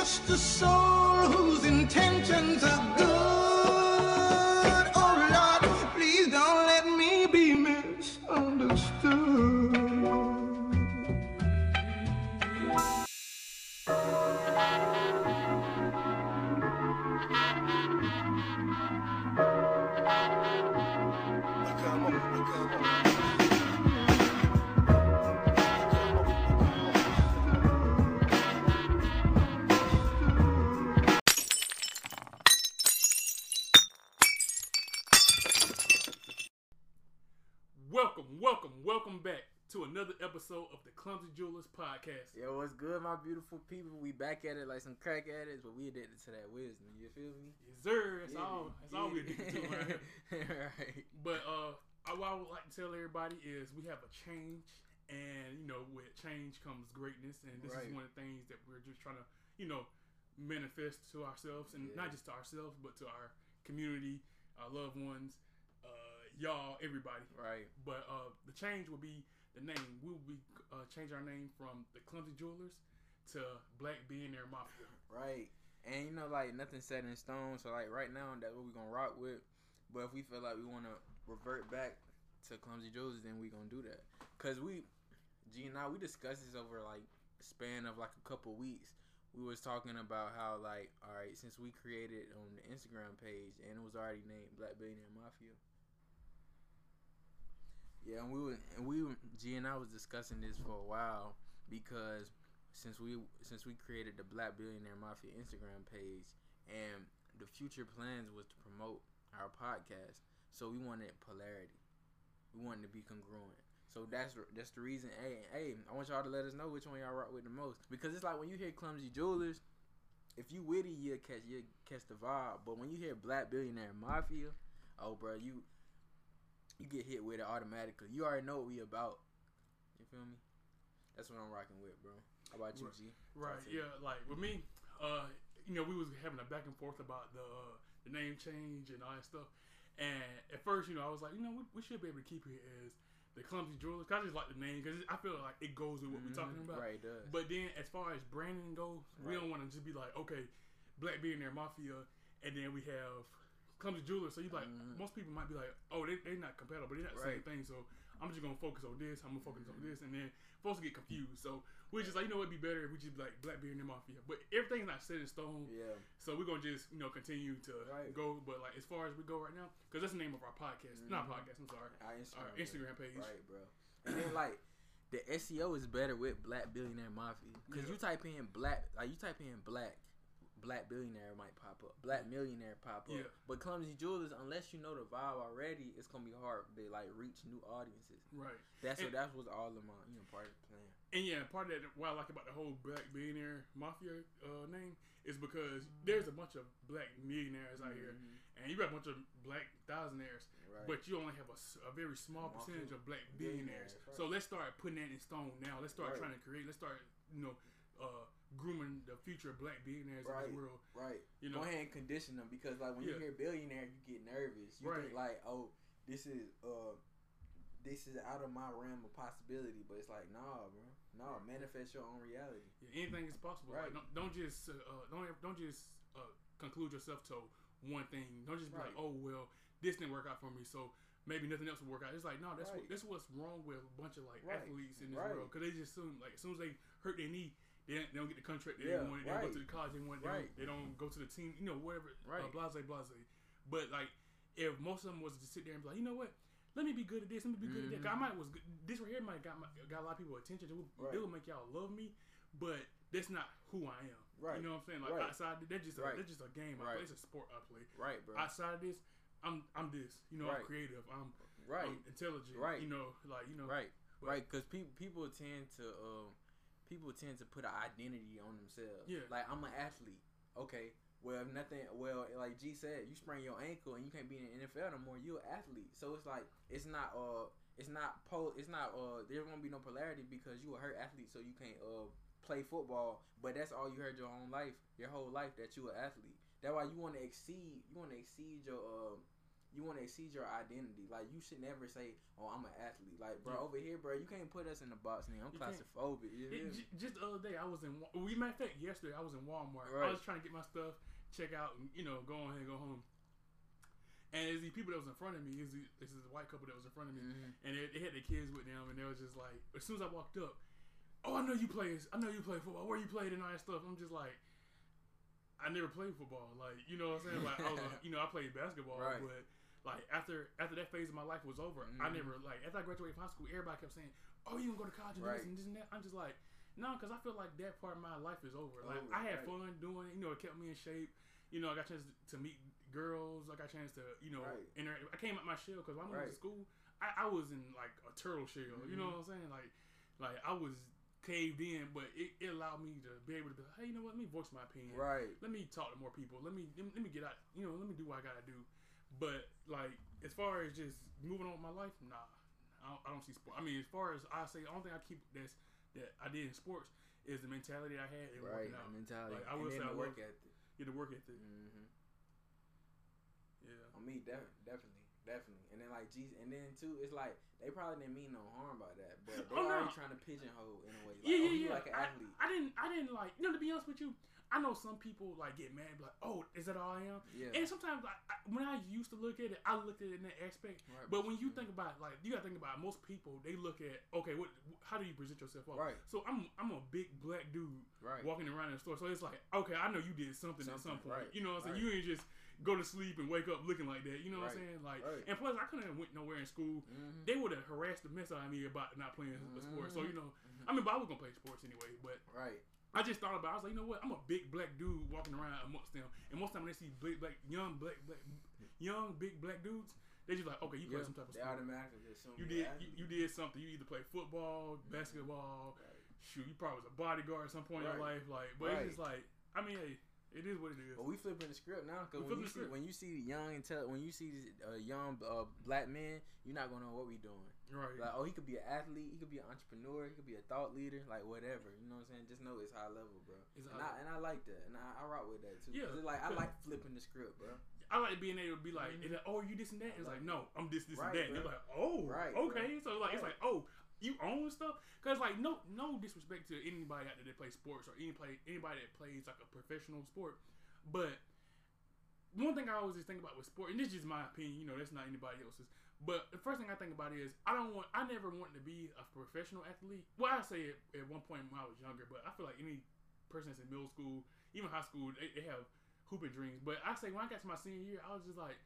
just a soul whose intentions are episode of the Clumsy Jewelers Podcast. Yo, what's good, my beautiful people? We back at it like some crack addicts, but we addicted to that wisdom. You feel me? Yes, sir. That's Yeah, all. That's all we addicted to here. right. But uh, I- what I would like to tell everybody is we have a change, and you know, with change comes greatness, and this Right. is one of the things that we're just trying to, you know, manifest to ourselves, and Yeah. not just to ourselves, but to our community, our loved ones, uh, y'all, everybody. Right. But uh, the change will be the name. We will be uh, change our name from the Clumsy Jewelers to Black Billionaire Mafia. Right. And you know, like nothing set in stone. So like right now, that's what we gonna rock with. But if we feel like we wanna revert back to clumsy jewels, then we gonna do that. Cause we, G and I, we discussed this over like span of like a couple weeks. We was talking about how like, all right, since we created on the Instagram page and it was already named Black Billionaire Mafia. Yeah, and we were, and we G and I was discussing this for a while because since we since we created the Black Billionaire Mafia Instagram page and the future plans was to promote our podcast, so we wanted polarity. We wanted to be congruent. So that's that's the reason. Hey, hey, I want y'all to let us know which one y'all rock with the most because it's like when you hear Clumsy Jewelers, if you witty, you catch you catch the vibe. But when you hear Black Billionaire Mafia, oh bro, you you get hit with it automatically. You already know what we about. You feel me? That's what I'm rocking with, bro. How about you, G? Right. Yeah. Like with me, uh, you know, we was having a back and forth about the uh, the name change and all that stuff. And at first, you know, I was like, you know, we, we should be able to keep it as the Clumsy Jewelers. 'cause I just like the name because I feel like it goes with what we're talking about. Right, it does. But then, as far as branding goes, we don't want to just be like, okay, Black Billionaire Mafia, and then we have Clumsy Jewelers. So you like, Mhm. most people might be like, oh, they they're not compatible, but they're not the same thing. So I'm just gonna focus on this. I'm gonna focus on this, and then folks get confused. So we're just like, you know, it'd be better if we just be like Black Billionaire Mafia. But everything's not set in stone. yeah. So we're gonna just you know continue to Right. go. But like as far as we go right now, because that's the name of our podcast, not Mhm. podcast. I'm sorry, Our Instagram, our. Instagram page. Right, bro. And then like the SEO is better with Black Billionaire Mafia because Yeah. you type in black, like you type in black, Black Billionaire might pop up, Black Millionaire pop up. Yeah. But Clumsy Jewelers, unless you know the vibe already, it's gonna be hard to like reach new audiences. Right. That's what And- that was all of my you know part of the plan. And yeah, part of that what I like about the whole Black Billionaire Mafia uh, name is because there's a bunch of black millionaires out here, Mhm. and you got a bunch of black thousandaires, Right. but you only have a very small Small percentage of black billionaires, billionaires. right. So let's start putting that in stone now. Let's start Right. trying to create. Let's start, you know, uh, grooming the future black billionaires in Right. the world. Right. You know, Go ahead and condition them because like when Yeah. you hear billionaire, you get nervous. You Right. think like, oh, this is uh, this is out of my realm of possibility. But it's like, nah, bro, nah, manifest your own reality. Yeah, anything is possible. Right. Like, don't, don't just uh, uh, don't don't just uh, conclude yourself to one thing. Don't just be like, oh well, this didn't work out for me, so maybe nothing else will work out. It's like no, that's what, that's what's wrong with a bunch of like Right. athletes in this Right. world because they just assume like as soon as they hurt their knee. They don't, they don't get the contract they Yeah, want. They don't go to the college they want. They, Right. don't, they don't go to the team. You know, whatever. Right. Uh, blase, blase. But like, if most of them was to sit there and be like, you know what, let me be good at this. Let me be good at that. I might was good. this right here might got my, got a lot of people attention. It will, Right. it will make y'all love me, but that's not who I am. Right. You know what I'm saying? Like Right. outside, that's just a, Right. that's just a game. I Right. play. It's a sport I play. Right, bro. Outside of this, I'm I'm this. You know, I'm creative. I'm right. I'm intelligent. Right. You know, like you know. Right, But- right, because people people tend to um people tend to put an identity on themselves. Yeah. like I'm an athlete. Okay, well if nothing. Well, like G said, you sprain your ankle and you can't be in the NFL no more. You're an athlete, so it's like it's not uh it's not pol it's not uh there won't be no polarity because you a hurt athlete, so you can't uh play football. But that's all you heard your own life, your whole life that you an athlete. That's why you want to exceed. You want to exceed your uh you want to exceed your identity. Like you should never say, "Oh, I'm an athlete." Like, bro, Yeah. over here, bro, you can't put us in the box. Nigga. I'm You claustrophobic. You It, j- just the other day, I was in. We matter of fact, yesterday I was in Walmart. Right. I was trying to get my stuff, check out, and you know, go on and go home. And it's the people that was in front of me. Is this is a white couple that was in front of me, Mhm. and they, they had the kids with them, and they was just like, as soon as I walked up, oh, I know you play. I know you play football. Where you played and all that stuff. I'm just like, I never played football. Like, you know what I'm saying? Like, I was, you know, I played basketball, Right. but like after after that phase of my life was over, I Mhm. never like after I graduated from high school, everybody kept saying, "Oh, you gonna go to college and Right. this and this and that." I'm just like, no, because I feel like that part of my life is over. Like Over, I had right. fun doing it. You know, it kept me in shape. You know, I got a chance to meet girls. I got a chance to, you know, Right. interact. I came out my shell because when I went Right. to school, I, I was in like a turtle shell. You know Mhm. what I'm saying? Like, like I was caved in, but it, it allowed me to be able to be like, hey, you know what? Let me voice my opinion. Right. Let me talk to more people. Let me, let me get out. You know, let me do what I gotta do. But like, as far as just moving on with my life, nah, I don't, I don't see sport. I mean, as far as I say, the only thing I keep that's that I did in sports is the mentality I had and Right. working out. Mentality. Like, I will say the I work love- ethic. Get the work ethic. Mm-hmm. Yeah. On me, def- definitely, definitely. And then like, geez, and then too, it's like they probably didn't mean no harm by that, but they Oh, no. already trying to pigeonhole in a way. Like, yeah, oh, yeah, you yeah. like an I, athlete. I didn't, I didn't like. You know, to be honest with you, I know some people like get mad, like, "Oh, is that all I am?" Yeah. And sometimes, like, I, when I used to look at it, I looked at it in that aspect. Right. But when you think about like, you gotta think about most people. They look at okay, what? How do you present yourself? Off? Right. So I'm, I'm a big black dude Right. walking around in the store. So it's like, okay, I know you did something, at some point. right, You know what I'm saying? right. You ain't just go to sleep and wake up looking like that. You know what I'm saying? Like, and plus, I couldn't have went nowhere in school. Mhm. They would have harassed the mess out of me about not playing a sport. So you know, Mhm. I mean, but I was gonna play sports anyway. But Right. I just thought about. it. I was like, you know what? I'm a big black dude walking around amongst them, and most time when they see big black, young black, black, young big black dudes, they just like, okay, you play Yeah, some type of they sport. automatically assume You did, you, you did something. You either play football, basketball. Right. Shoot, you probably was a bodyguard at some point in your life. Like, but Right. it's just like, I mean, hey, it is what it is. But we flipping the script now because when you see when you see young and tell when you see uh, young uh, black men, you're not gonna know what we doing. Right. Like, oh, he could be an athlete, he could be an entrepreneur, he could be a thought leader, like whatever. You know what I'm saying? Just know it's high level, bro. It's and, high I, and I like that, and I, I rock with that too. Yeah, like I like flipping the script, bro. I like being able to be like, Mhm. it's oh, you this and that. It's like, no, I'm this, this, Right, and that. And they're like, oh, Right, okay. So like, it's like, oh, you own stuff. Cause like, no, no disrespect to anybody out there that plays sports or any play anybody that plays like a professional sport, but one thing I always just think about with sport, and this is just my opinion. You know, that's not anybody else's. But the first thing I think about is I don't want, I never wanted to be a professional athlete. Well, I say it at one point when I was younger, but I feel like any person that's in middle school, even high school, they, they have hooping dreams. But I say when I got to my senior year, I was just like,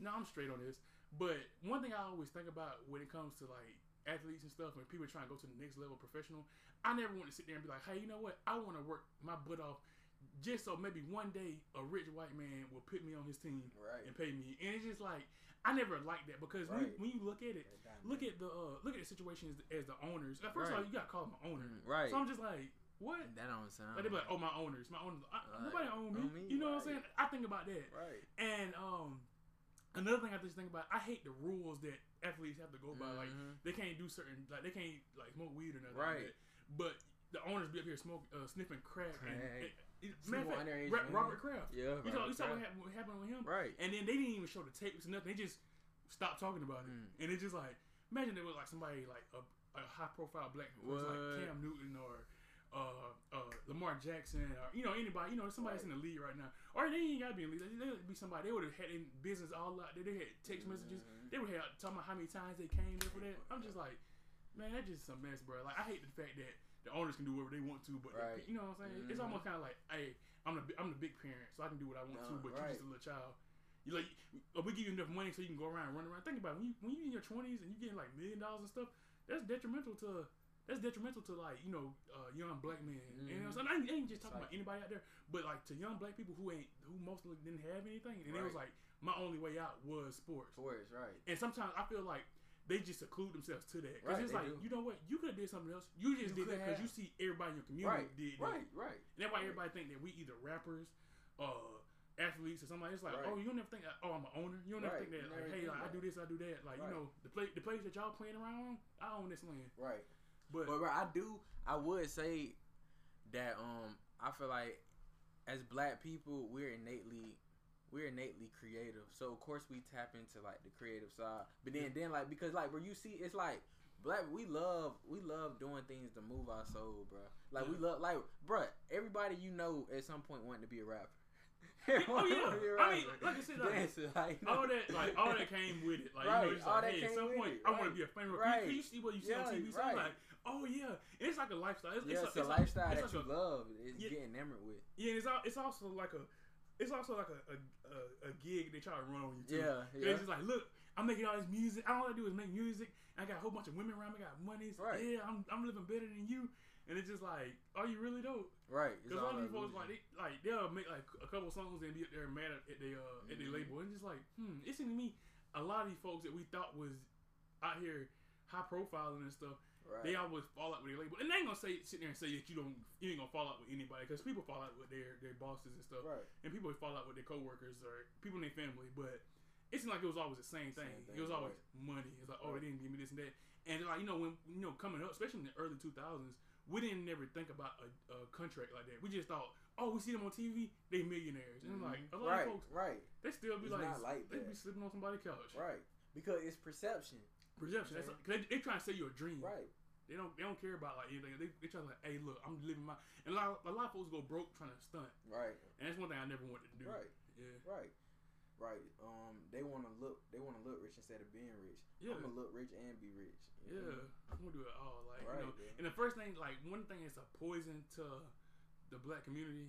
no, I'm straight on this. But one thing I always think about when it comes to like athletes and stuff, when people are trying to go to the next level professional, I never want to sit there and be like, hey, you know what? I want to work my butt off just so maybe one day a rich white man will put me on his team Right. and pay me. And it's just like I never liked that because when, Right. when you look at it, look at the uh, look at the situation as, as the owners. At first of all, you gotta call them an owner. Mm, right. So I'm just like, what? that don't sound. Like they be like, oh my owners, my owners. I, Right. Nobody own me. Own me, You know what I'm saying? I think about that. right. And um, another thing I just think about, I hate the rules that athletes have to go by. Like Mhm. they can't do certain, like they can't like smoke weed or nothing. Right. Like that. But the owners be up here smoking, uh, sniffing crack. Crack. and, and, Smoke matter of fact, Ra- Robert Kraft. Yeah. You saw, you saw what happened, what happened with him. Right. And then they didn't even show the tapes or nothing. They just stopped talking about it. Mm. And it's just like, imagine it was like somebody like a, a high profile black person like Cam Newton or uh, uh, Lamar Jackson or, you know, anybody, you know, somebody that's in the league right now. Or they ain't got to be in the league. They would be somebody, they would have had in business all out there. They had text messages. Mhm. They would have talking about how many times they came there for that. I'm just like, man, that's just some mess, bro. Like, I hate the fact that the owners can do whatever they want to, but the- Right. you know what I'm saying? It's Mhm. almost kind of like, hey, I'm the I'm the big parent, so I can do what I want to, but right. you're just a little child. You like, uh, we give you enough money so you can go around and run around. Think about it. when you when you in your 20s and you're getting like million dollars and stuff. That's detrimental to that's detrimental to like you know uh, young black men. You know, what I'm saying? I ain't, I ain't just talking It's about anybody out there, but like to young black people who ain't who mostly didn't have anything, and it was like my only way out was sports. Sports, right. And sometimes I feel like they just seclude themselves to that. Because Right, it's like, do. you know what? You could have did something else. You just You did that because you see everybody in your community Right. did that. Right. Right. And that's why everybody think that we either rappers, uh, athletes, or something It's like, Right. oh, you don't ever think, oh, I'm an owner. You don't ever think that, like, hey, like, I do this, I do that. Like, Right. you know, the play, the place that y'all playing around on, I own this land. Right. But, But bro, I do. I would say that um, I feel like as black people, we're innately we're innately creative, so of course we tap into like the creative side. But then, then like because like where you see, it's like black. We love we love doing things to move our soul, bro. Like we love like, bro. Everybody you know at some point wanted to be a rapper. Oh yeah, I mean, like I said, like, Dancer, like, all that, like all that came with it. Like Right, you know, it's all like, that hey, at some with point, it, I want to be a famous Right. rapper. You see what you see on Yeah, TV, so I'm like, oh yeah, it's like a lifestyle. It's, yeah, it's, it's, a, lifestyle that you a, love. It's Yeah. getting enamored with. Yeah, and it's it's also like a it's also like a a, a, gig they try to run on you too. Yeah, yeah. It's just like, look, I'm making all this music. All I do is make music. I got a whole bunch of women around me. I got money. So Right. Yeah, I'm I'm living better than you. And it's just like, are you really though? Right. Because a lot all of these folks like they like they'll make like a couple songs and be up there mad at, at their uh, at their Mhm. label and just like hmm it seemed to me a lot of these folks that we thought was out here high profiling and stuff right. they always fall out with their label and they ain't gonna say sit there and say that you don't you ain't gonna fall out with anybody because people fall out with their their bosses and stuff right. and people fall out with their coworkers or people in their family but it seemed like it was always the same thing. Same it was thing, always money. It's like, oh, Right. they didn't give me this and that. And like you know, when you know coming up, especially in the early two thousands, we didn't never think about a, a contract like that. We just thought, oh, we see them on TV, they millionaires, and like a lot right. of folks, right. they still be It's like, like they be sleeping on somebody's couch. Right. Because it's perception. Perception. That's they, they trying to sell you a dream. Right. They don't. They don't care about like anything. They, they try to like, hey, look, I'm living my. And a lot, a lot of folks go broke trying to stunt, Right. and that's one thing I never wanted to do. Right. Yeah. Right. Right. Um, they want to look. They want to look rich instead of being rich. Yeah. I'm gonna look rich and be rich. Yeah, know? I'm gonna do it all. Like Right, you know, yeah. and the first thing, like one thing that's a poison to the black community,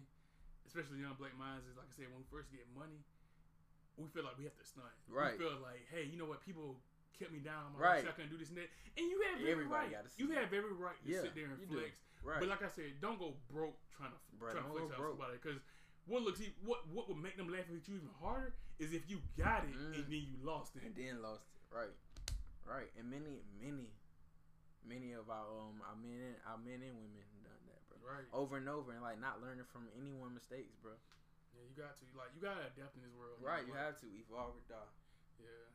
especially young black minds, is like I said, when we first get money, we feel like we have to stunt. Right. We feel like, hey, you know what? People kept me down. My Right. I couldn't do this and that. And you have every Everybody right. You have every right to Yeah, sit there and do. flex. Right. But like I said, don't go broke trying to Bruh, trying to flex out broke. somebody because. What looks what what would make them laugh at you even harder is if you got it Mm. and then you lost it. and then lost it. Right. Right. And many, many, many of our um our men and our men and women done that, bro. Right. Over and over, and like not learning from anyone's mistakes, bro. Yeah, you got to like you gotta adapt in this world. man. Right. You Like, have to evolve or die. Yeah.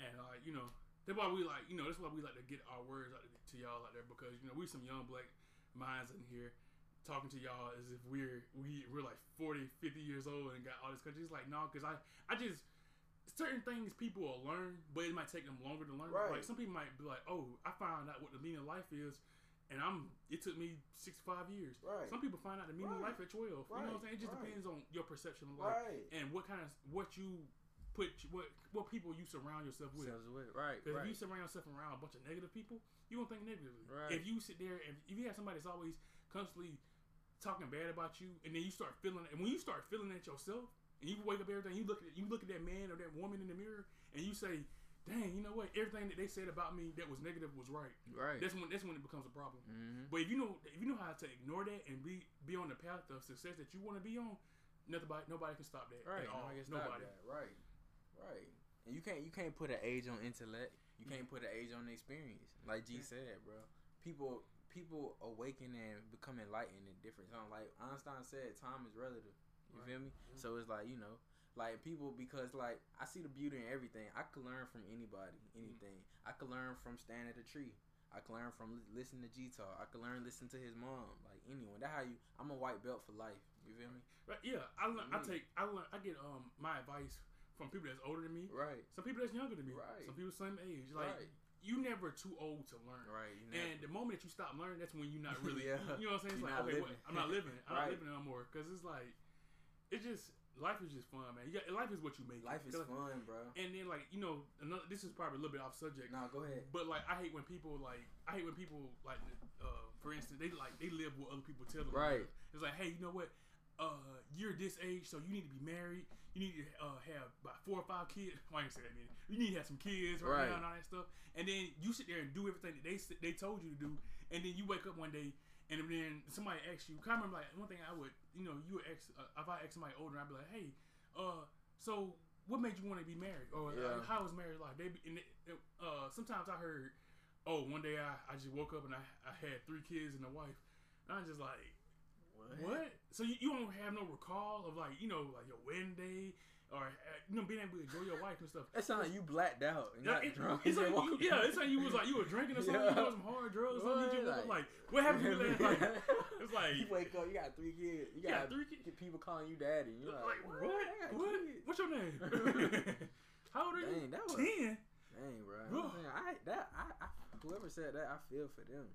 And like you know, that's why we like you know that's why we like to get our words out to y'all out there because you know we some young black minds in here talking to y'all as if we're we we're like 40, 50 years old and got all this country. It's like no, because I I just certain things people will learn, but it might take them longer to learn. Right. Like some people might be like, oh, I found out what the meaning of life is. And I'm. It took me six five years. Right. Some people find out the meaning Right. of life at twelve. right. You know what I'm saying? It just depends on your perception of life and what kind of what you put what what people you surround yourself with. Right. Because Right. if you surround yourself around a bunch of negative people, you gonna think negatively. Right. If you sit there and if you have somebody that's always constantly talking bad about you, and then you start feeling it, and when you start feeling it yourself, and you wake up every day, you look at you look at that man or that woman in the mirror, and you say, "Dang, you know what? Everything that they said about me that was negative was right." right. That's when that's when it becomes a problem. mm-hmm. But if you know if you know how to ignore that and be be on the path of success that you want to be on, nobody nobody can stop that Right. at all. Nobody can stop Nobody. that. Right. Right. And you can't you can't put an age on intellect. You can't mm-hmm. put an age on experience. Like G said, bro. People people awaken and become enlightened in different times. Like Einstein said, time is relative. You Right. feel me? Yeah. So it's like, you know, like people because like I see the beauty in everything. I could learn from anybody, mm-hmm. anything. I could learn from standing at a tree. I could learn from li- listening to G Talk. I could learn listening to his mom. Like anyone. That how you I'm a white belt for life. You feel me? Right, yeah, I learn, I Me. take I learn I get um my advice from people that's older than me. Right. Some people that's younger than me. Right. Some people same age. Like right. you never too old to learn. Right. And the moment that you stop learning, that's when you're not really. Yeah. You know what I'm saying? It's You're like, okay, what. I'm not living. I'm Right. not living no more because it's like, it's just life is just fun, man. Got, life is what you make. it. Life is 'Cause- fun, bro. And then like you know, another, this is probably a little bit off subject. No, go ahead. But like, I hate when people like, I hate when people like, uh, for instance, they like they live what other people tell them. Right. It's like, hey, you know what? Uh, you're this age, so you need to be married. You need to uh, have about four or five kids. I ain't say that. Man. You need to have some kids right, Right. now and all that stuff. And then you sit there and do everything that they they told you to do. And then you wake up one day, and then somebody asks you. I remember like one thing I would, you know, you would ask uh, if I asked somebody older, I'd be like, hey, uh, so what made you want to be married, or uh, how was marriage like? They be, and it, uh, sometimes I heard, oh, one day I, I just woke up and I, I had three kids and a wife, and I'm just like, what? So you, you don't have no recall of like you know like your wedding day or uh, you know, being able to enjoy your wife and stuff. That sounds like you blacked out and Yeah, got it- drunk. it's like, walked- yeah, it's like you was like you were drinking or something, Yeah. you doing some hard drugs, or something. You What? just woke up Like- like, what happened to you last night? It's like, you wake up, you got three kids. You you got, got three kids. people calling you daddy. You're like, Like what? what? What? What's your name? How old are you? Dang, that was Ten. dang, bro. Man, I that I, I whoever said that, I feel for them.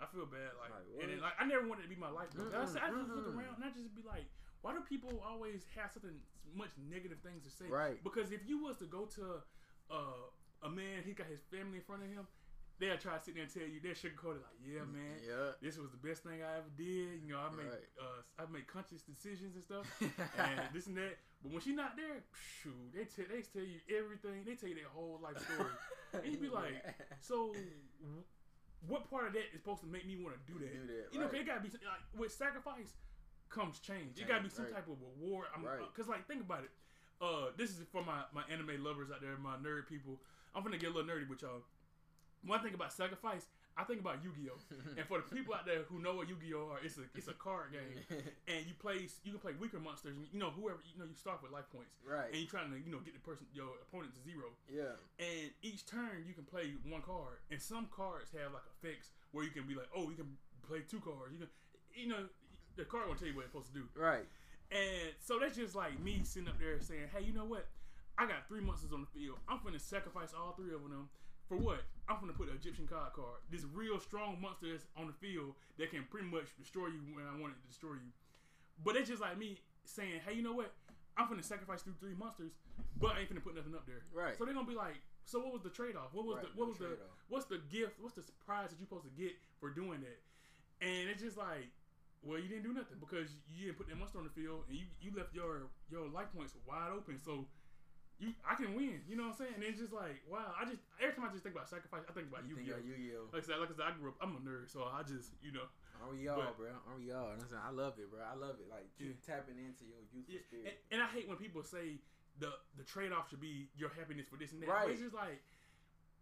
I feel bad, like, Like, and then like I never wanted to be my life. coach. I, Mm-mm, I just look around and I just be like, why do people always have something much negative things to say? Right. Because if you was to go to uh, a man, he got his family in front of him, they'll try to sit there and tell you they're sugarcoated like, yeah, man, Yeah. this was the best thing I ever did. You know, I made Right. uh, I made conscious decisions and stuff, and this and that. But when she's not there, shoot, they tell they tell you everything. They tell you their whole life story. and you be like, so. What part of that is supposed to make me want to do that? Do that, You know, right. it gotta be like with sacrifice comes change. it gotta be some right. type of reward. I'm, Right. uh, Cause like think about it. Uh, this is for my my anime lovers out there, my nerd people. I'm gonna get a little nerdy with y'all. One thing about sacrifice, I think about Yu-Gi-Oh. and for the people out there who know what Yu-Gi-Oh are, it's a it's a card game, and you play you can play weaker monsters. And, you know whoever you know you start with life points, right. and you're trying to you know get the person your opponent to zero. yeah. And each turn you can play one card, and some cards have like effects where you can be like, oh, you can play two cards. You can, you know, the card won't tell you what it's supposed to do. Right. And so that's just like me sitting up there saying, hey, you know what? I got three monsters on the field. I'm finna sacrifice all three of them. For what? I'm gonna put an Egyptian card card. This real strong monster that's on the field that can pretty much destroy you when I want it to destroy you. But it's just like me saying, hey, you know what? I'm gonna sacrifice through three monsters, but I ain't gonna put nothing up there. Right. So they're gonna be like, so what was the trade off? What was Right, the what the was the trade-off. what's the gift? What's the surprise that you're supposed to get for doing that? And it's just like, well, you didn't do nothing because you didn't put that monster on the field and you, you left your your life points wide open. So you I can win. You know what I'm saying? And it's just like, wow. I just every time I just think about sacrifice, I think about You Yu-Gi-Oh. Yu-Gi-Oh. Like I said, like I said, I grew up. I'm a nerd, so I just you know. Aren't we all, But- bro? Aren't we all? And I'm saying, I love it, bro. I love it. Like Yeah. tapping into your youthful Yeah, and, spirit. and I hate when people say the the trade off should be your happiness for this and that. Right. But It's just like,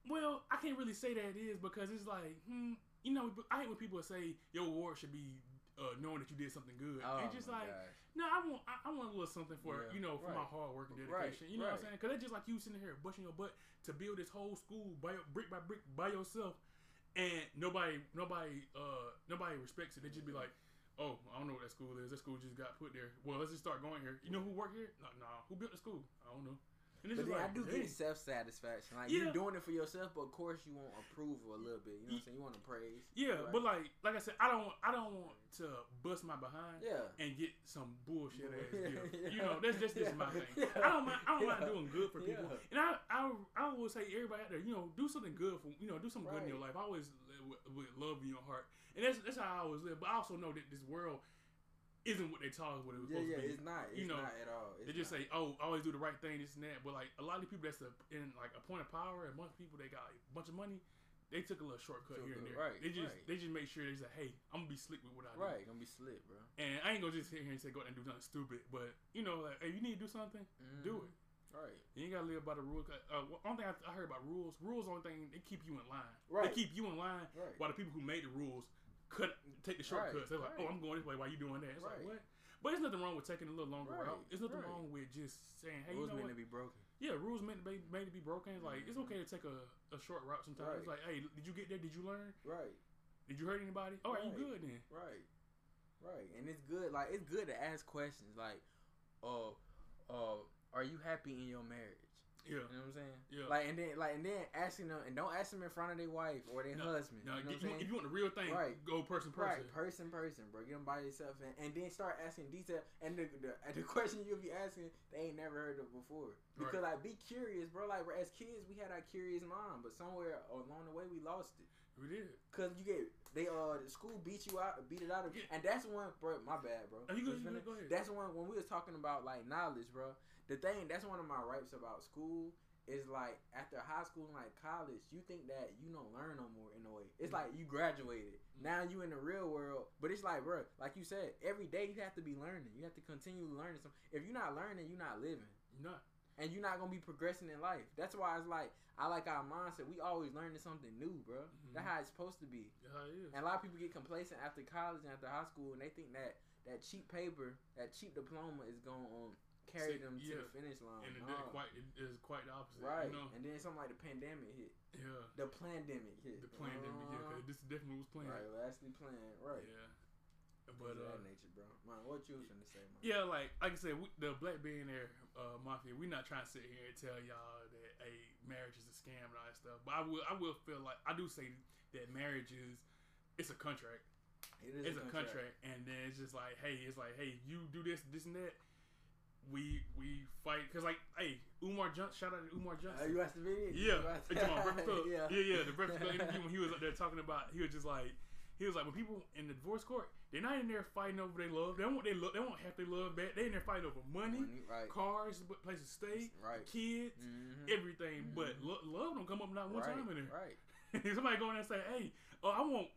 well, I can't really say that it is because it's like, hmm, you know, I hate when people say your reward should be uh, knowing that you did something good. Oh, it's just my like, gosh. No, I want I, I want a little something for Yeah, you know for my hard work and Right, dedication. You know what I'm saying? Because it's just like you sitting here busting your butt to build this whole school by brick by brick by yourself, and nobody nobody uh nobody respects it. They just be like. Oh, I don't know what that school is. That school just got put there. Well, let's just start going here. You know who worked here? No, no. Who built the school? I don't know. And But just then like, I do dang. get self satisfaction. Like Yeah. you're doing it for yourself, but of course you want approval a little bit. You know what I'm saying? You want to praise. Yeah, Right. but like, like I said, I don't, I don't want to bust my behind Yeah. and get some bullshit ass Yeah. gift. You know, that's that's just my thing. Yeah. I don't mind, I don't mind doing good for people, Yeah. and I, I, I always say everybody out there, you know, do something good for, you know, do something good in your life. I always live with, with love in your heart, and that's that's how I always live. But I also know that this world isn't what they taught us what it was Yeah, supposed yeah. to be. It's not. It's You know, not at all. It's They just not. say, "Oh, always do the right thing, this and that." But like a lot of people that's a, in like a point of power, a bunch of people they got like, a bunch of money, they took a little shortcut here and there. Right, they just right. they just make sure they say, "Hey, I'm gonna be slick with what I do." right. Gonna be slick, bro. And I ain't gonna just sit here and say go out and do something stupid. But you know, like, hey, you need to do something, do Mhm. it. Right. You ain't gotta live by the rules. Uh, one thing I, I heard about rules, rules only thing they keep you in line. Right. They keep you in line Right. while the people who made the rules cut take the shortcuts. They're like, right. oh, I'm going this way. Why you doing that? It's Right. like what? But there's nothing wrong with taking a little longer Right, route. There's nothing right. wrong with just saying, hey, Rules you know meant what? to be broken. Yeah, rules meant to be made to be broken. Like it's Mhm. okay to take a, a short route sometimes. It's like, hey, did you get there? Did you learn? Right. Did you hurt anybody? All right, you good then. Right. Right. And it's good. Like it's good to ask questions. Like, uh, uh, are you happy in your marriage? Yeah. You know what I'm saying? Yeah. Like and then like and then asking them and don't ask them in front of their wife or their No, husband. Now, you know if, what you, if you want the real thing, Right. go person person. Right, person, person, bro. Get them by yourself, and, and then start asking detail. And the, the the question you'll be asking, they ain't never heard of before. Because like, be curious, bro. Like, as kids, we had our curious mind, but somewhere along the way, we lost it. We did. Cause you get they uh the school beat you out, beat it out of you, and that's one, bro. My bad, bro. Oh, you good, you go ahead. That's one when we was talking about like knowledge, bro. The thing that's one of my gripes about school is like after high school and like college, you think that you don't learn no more in a way. It's like you graduated. Now you in the real world, but it's like, bro, like you said, every day you have to be learning. You have to continue learning something. If you're not learning, you're not living You're not. And you're not gonna be progressing in life. That's why it's like I like our mindset. We always learning something new, bro. Mhm. That's how it's supposed to be. How it is. And a lot of people get complacent after college and after high school, and they think that that cheap paper, that cheap diploma, is going um, carry See, them to the finish line. and it, it quite it is quite the opposite. right. You know? And then something like the pandemic hit. Yeah. The pandemic hit. The pandemic, yeah, Uh-huh. because this definitely was planned. Right, lastly planned. Right. Yeah. But uh, that nature, bro. Man, what you was to say, man? yeah, like like I said, we, the Black Billionaire uh, Mafia, we're not trying to sit here and tell y'all that a marriage is a scam and all that stuff. But I will I will feel like I do say that marriage is it's a contract. It is It's a contract, and then it's just like, hey, it's like, hey, you do this, this, and that. We we fight because like, hey, Umar Johnson, shout out to Umar Uh, you watched the video? Yeah, watched- you talking Breakfast Club? yeah. yeah, yeah. The Breakfast Club interview when he was up there talking about, he was just like, he was like, when people in the divorce court, they're not in there fighting over their love. They don't want they love. They don't half their love back. They in there fighting over money, Money, right. cars, places to stay, Right. kids, Mhm. everything. But lo- love don't come up not one right. time in there. Right. Somebody go in there and say, hey, oh, I want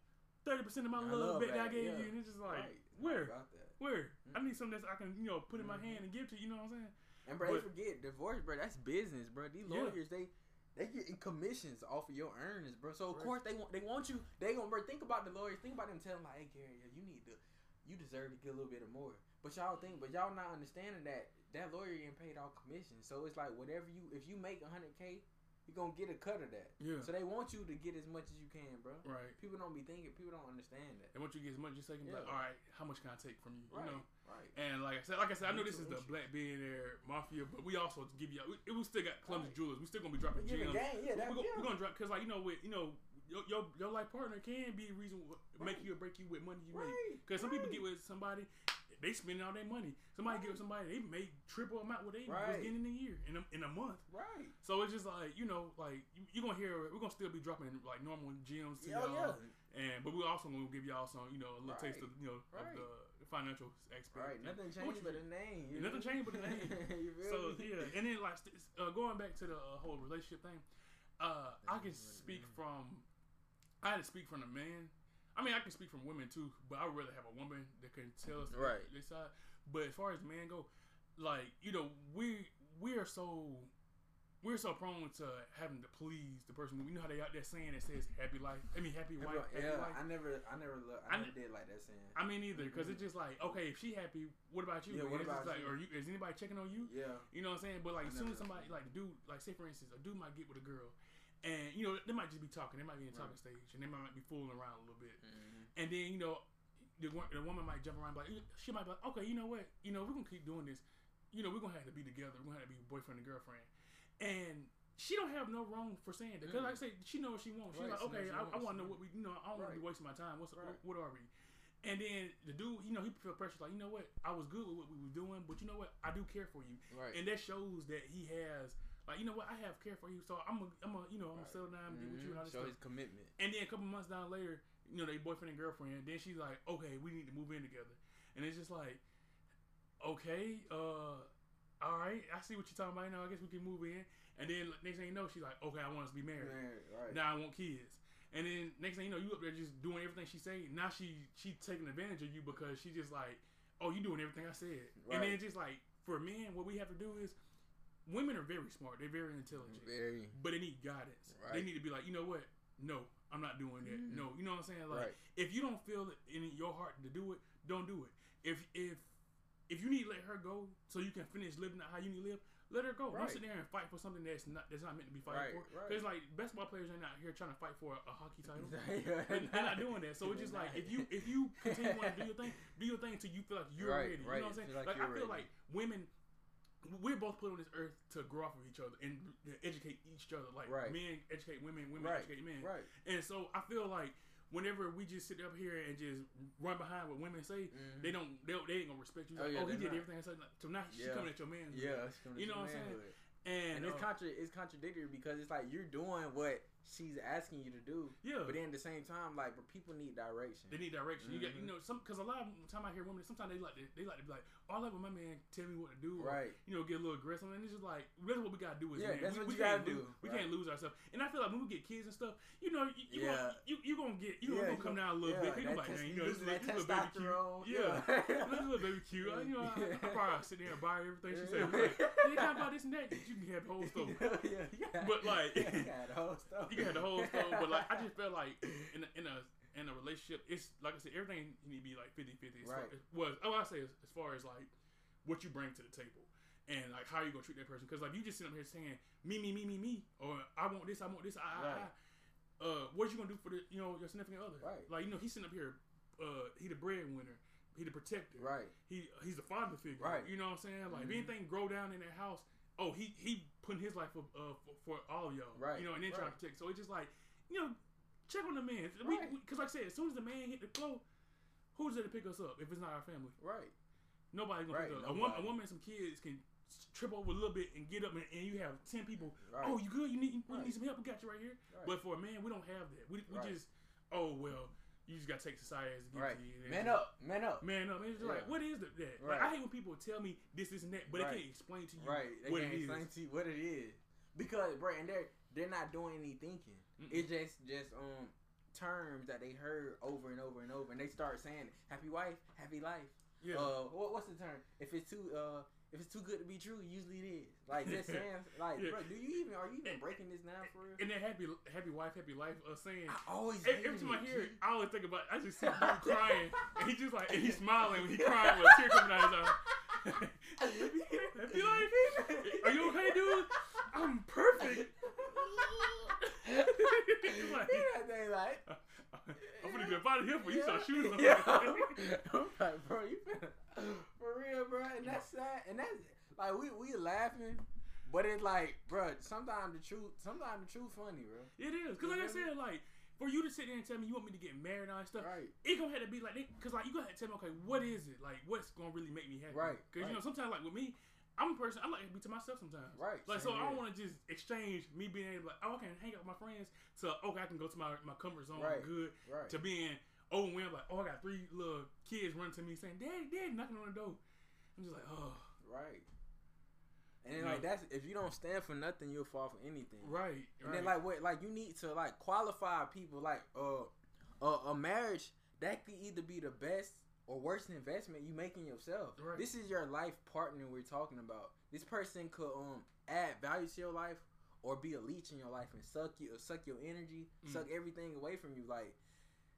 thirty percent of my I love back that I gave yeah. you, and it's just like, right. where, where? I need something that I can, you know, put in my Mhm. hand and give to you. You know what I'm saying? And bro, they forget divorce, bro. That's business, bro. These Yeah. lawyers, they they getting commissions off of your earnings, bro. So of course they want they want you. They gonna bro. Think about the lawyers. Think about them telling like, hey Gary, you need to, you deserve to get a little bit of more. But y'all think, but y'all not understanding that that lawyer getting paid off commission. So it's like whatever you, if you make hundred k, you gonna get a cut of that. Yeah. So they want you to get as much as you can, bro. Right. People don't be thinking. People don't understand that. And once you get as much as you can be like, Yeah. all right, how much can I take from you? Right. You know. Right. And like I said, like I said, I know this is the Black Billionaire Mafia, but we also give you. We, we still got Clumsy Right. Jewelers. We still gonna be dropping We gems. game, yeah, that- we're, gonna, yeah. we're gonna drop because like you know with you know your your, your life partner can be a reason wh- make Right. you or break you with money you Right, make. Because some people get with somebody, they spending all their money. Somebody get with somebody, they make triple amount what they was getting in a year in a, in a month. Right. So it's just like you know, like you, you're gonna hear we're gonna still be dropping like normal gems to y'all, yeah. and but we're also gonna give y'all some you know a little taste of you know Right. of the financial aspect. Right. Nothing changed but the name. you Nothing changed but the name. So me? yeah, and then like st- uh, going back to the uh, whole relationship thing, uh, I can is what it speak from. I had to speak from the man. I mean, I can speak from women too, but I would rather have a woman that can tell us Right. their side. But as far as man go, like you know, we we are so we're so prone to having to please the person. We know how they out there saying it says happy life. I mean, happy wife, happy yeah, life. I never, I never, I I, never did like that saying. I mean, either because it's mm-hmm. just like okay, if she happy, what about you? Yeah, what about like, you? Are you? Is anybody checking on you? Yeah, You know what I'm saying? But like, as soon as somebody like dude, like say for instance, a dude might get with a girl, and you know they might just be talking. They might be in talking stage, and they might be fooling around a little bit. Mm-hmm. And then you know, the, the woman might jump around, like she might be like, okay, you know what? You know, we're gonna keep doing this. You know, we're gonna have to be together. We're gonna have to be boyfriend and girlfriend. And she don't have no wrong for saying that because, Mm. like I say, she knows what she wants. She's Right, like, okay, she I, I want to know what we, you know, I don't want to be wasting my time. What's Right. what, what are we? And then the dude, you know, he feel pressure like, you know what? I was good with what we were doing, but you know what? I do care for you, right. and that shows that he has, like, you know what? I have care for you, so I'm a, I'm a, you know, I'm Right. gonna settle down and get with you and all Mhm. this Show stuff. his commitment. And then a couple months down later, you know, they boyfriend and girlfriend. Then she's like, okay, we need to move in together. And it's just like, okay, uh, all right, I see what you're talking about. Now I guess we can move in. And then next thing you know, she's like, okay, I want us to be married. Married, right. Now I want kids. And then next thing you know, you up there just doing everything she say. Now she she taking advantage of you because she just like, oh, you doing everything I said. And then just like for men, what we have to do is, women are very smart. They're very intelligent Very. but they need guidance. They need to be like, you know what? No, I'm not doing that. Mhm. No, you know what I'm saying? Like, Right. if you don't feel it in your heart to do it, don't do it. If if if you need to let her go so you can finish living out how you need to live, let her go. Don't sit there and fight for something that's not that's not meant to be fighting Right, for. right. Like basketball players are not here trying to fight for a, a hockey title. They're They're they're not doing that. So it's just like if you if you continue to do your thing, do your thing until you feel like you're Right, ready. You know what I'm saying? Like Like, I feel ready. like women, we're both put on this earth to grow off of each other and educate each other. Like Right. men educate women, women Right, educate men. right. And so I feel like whenever we just sit up here and just run behind what women say, Mhm. they don't they, they ain't gonna respect you. Oh, Like, yeah, oh, he did not. everything I said. So now Yeah. coming at your man. Yeah, You know what I'm saying? And, And it's uh, contra- it's contradictory because it's like you're doing what she's asking you to do, yeah. but then at the same time, like, but people need direction. They need direction. You got, you mm-hmm. know, some because a lot of time I hear women, sometimes they like to, they like to be like, oh, I like when my man tell me what to do, or, Right. You know, get a little aggressive, and it's just like that's what we gotta do. Is Yeah, men. that's we, what we you can't gotta lose, do, We right. can't lose ourselves. And I feel like when we get kids and stuff, you know, you, you Yeah. gonna, you you gonna get you Yeah, gonna come down a little yeah, bit. People like, man, you know, this, little- that this little baby cute. Yeah, Yeah. this little baby cute. You know, I, I probably sit there and buy everything she Yeah. said. Like, can't buy this and that. You can have the whole store. yeah, yeah. But, like- yeah, yeah, the whole stuff. You can the whole store, but like I just felt like in a, in a in a relationship, it's like I said, everything need to be like 50-50 as Right. far was oh I say as, as far as like what you bring to the table. and like how you gonna treat that person? Because like you just sitting up here saying me, me, me, me, me, or I want this, I want this, I, I, Right. I. Uh, what you gonna do for the you know your significant other? Right. Like you know he's sitting up here. Uh, he the breadwinner. He the protector. Right. He he's the father figure. Right. You know what I'm saying? Like Mhm. if anything grow down in that house, oh he he putting his life up uh, for, for all of y'all. Right, You know, and then trying to protect. So it's just like you know, check on the man. We Right. because like I said, as soon as the man hit the floor, who's there to pick us up if it's not our family? Right. Nobody's gonna Right, pick us up. A woman, a woman and some kids can trip over a little bit and get up, and, and you have ten people. Right. Oh, you good? You need you Right. need some help? We got you right here. Right. But for a man, we don't have that. We, we Right. just oh well, you just gotta take society as it gives Right. you. Man up. Man up. Man up. It's just like what is the, that? Right. Like I hate when people tell me this, this, and that, but Right. they can't explain to you Right. They what can't it is. explain to you what it is. Because bro, and they're they're not doing any thinking. Mm-mm. It's just just um terms that they heard over and over and over, and they start saying happy wife, happy life. Yeah. Uh, what, what's the term? If it's too uh. If it's too good to be true, usually it is. Like just saying, like, Yeah. bro, do you even are you even breaking this down for real? and that happy happy wife, happy life uh, saying. I always Every, every time I hear it, I always think about. I just see dude crying, and he just like, and he's smiling when he crying with a tear coming out his eye. Happy life. Are you okay, dude? I'm perfect. Like, that thing like, I'm gonna get out of here for you. Start shooting. Yeah. I'm like, bro, you finna, for real, bro, and that's sad, and that's like we we laughing, but it's like, bro, sometimes the truth, sometimes the truth funny, bro. It is, cause like I said, like for you to sit there and tell me you want me to get married and all that stuff, Right. it gonna have to be like, cause like you gonna have to tell me, okay, what is it? Like, what's gonna really make me happy? Right, Cause you know, sometimes like with me, I'm a person. I like to be to myself sometimes. Right, Like so, I don't want to just exchange me being able, like, oh, I can hang out with my friends to okay, I can go to my my comfort zone, Right, good, right. to being overwhelmed, like, oh, I got three little kids running to me saying, "Daddy, Daddy," knocking on the door. I'm just like, oh, Right. And then, like that's if you don't stand for nothing, you'll fall for anything. right, And right. then like what like you need to like qualify people like uh uh, a marriage that could either be the best or worst investment you make in yourself. Right. This is your life partner we're talking about. This person could um add value to your life or be a leech in your life and suck you suck your energy, Mm. suck everything away from you. Like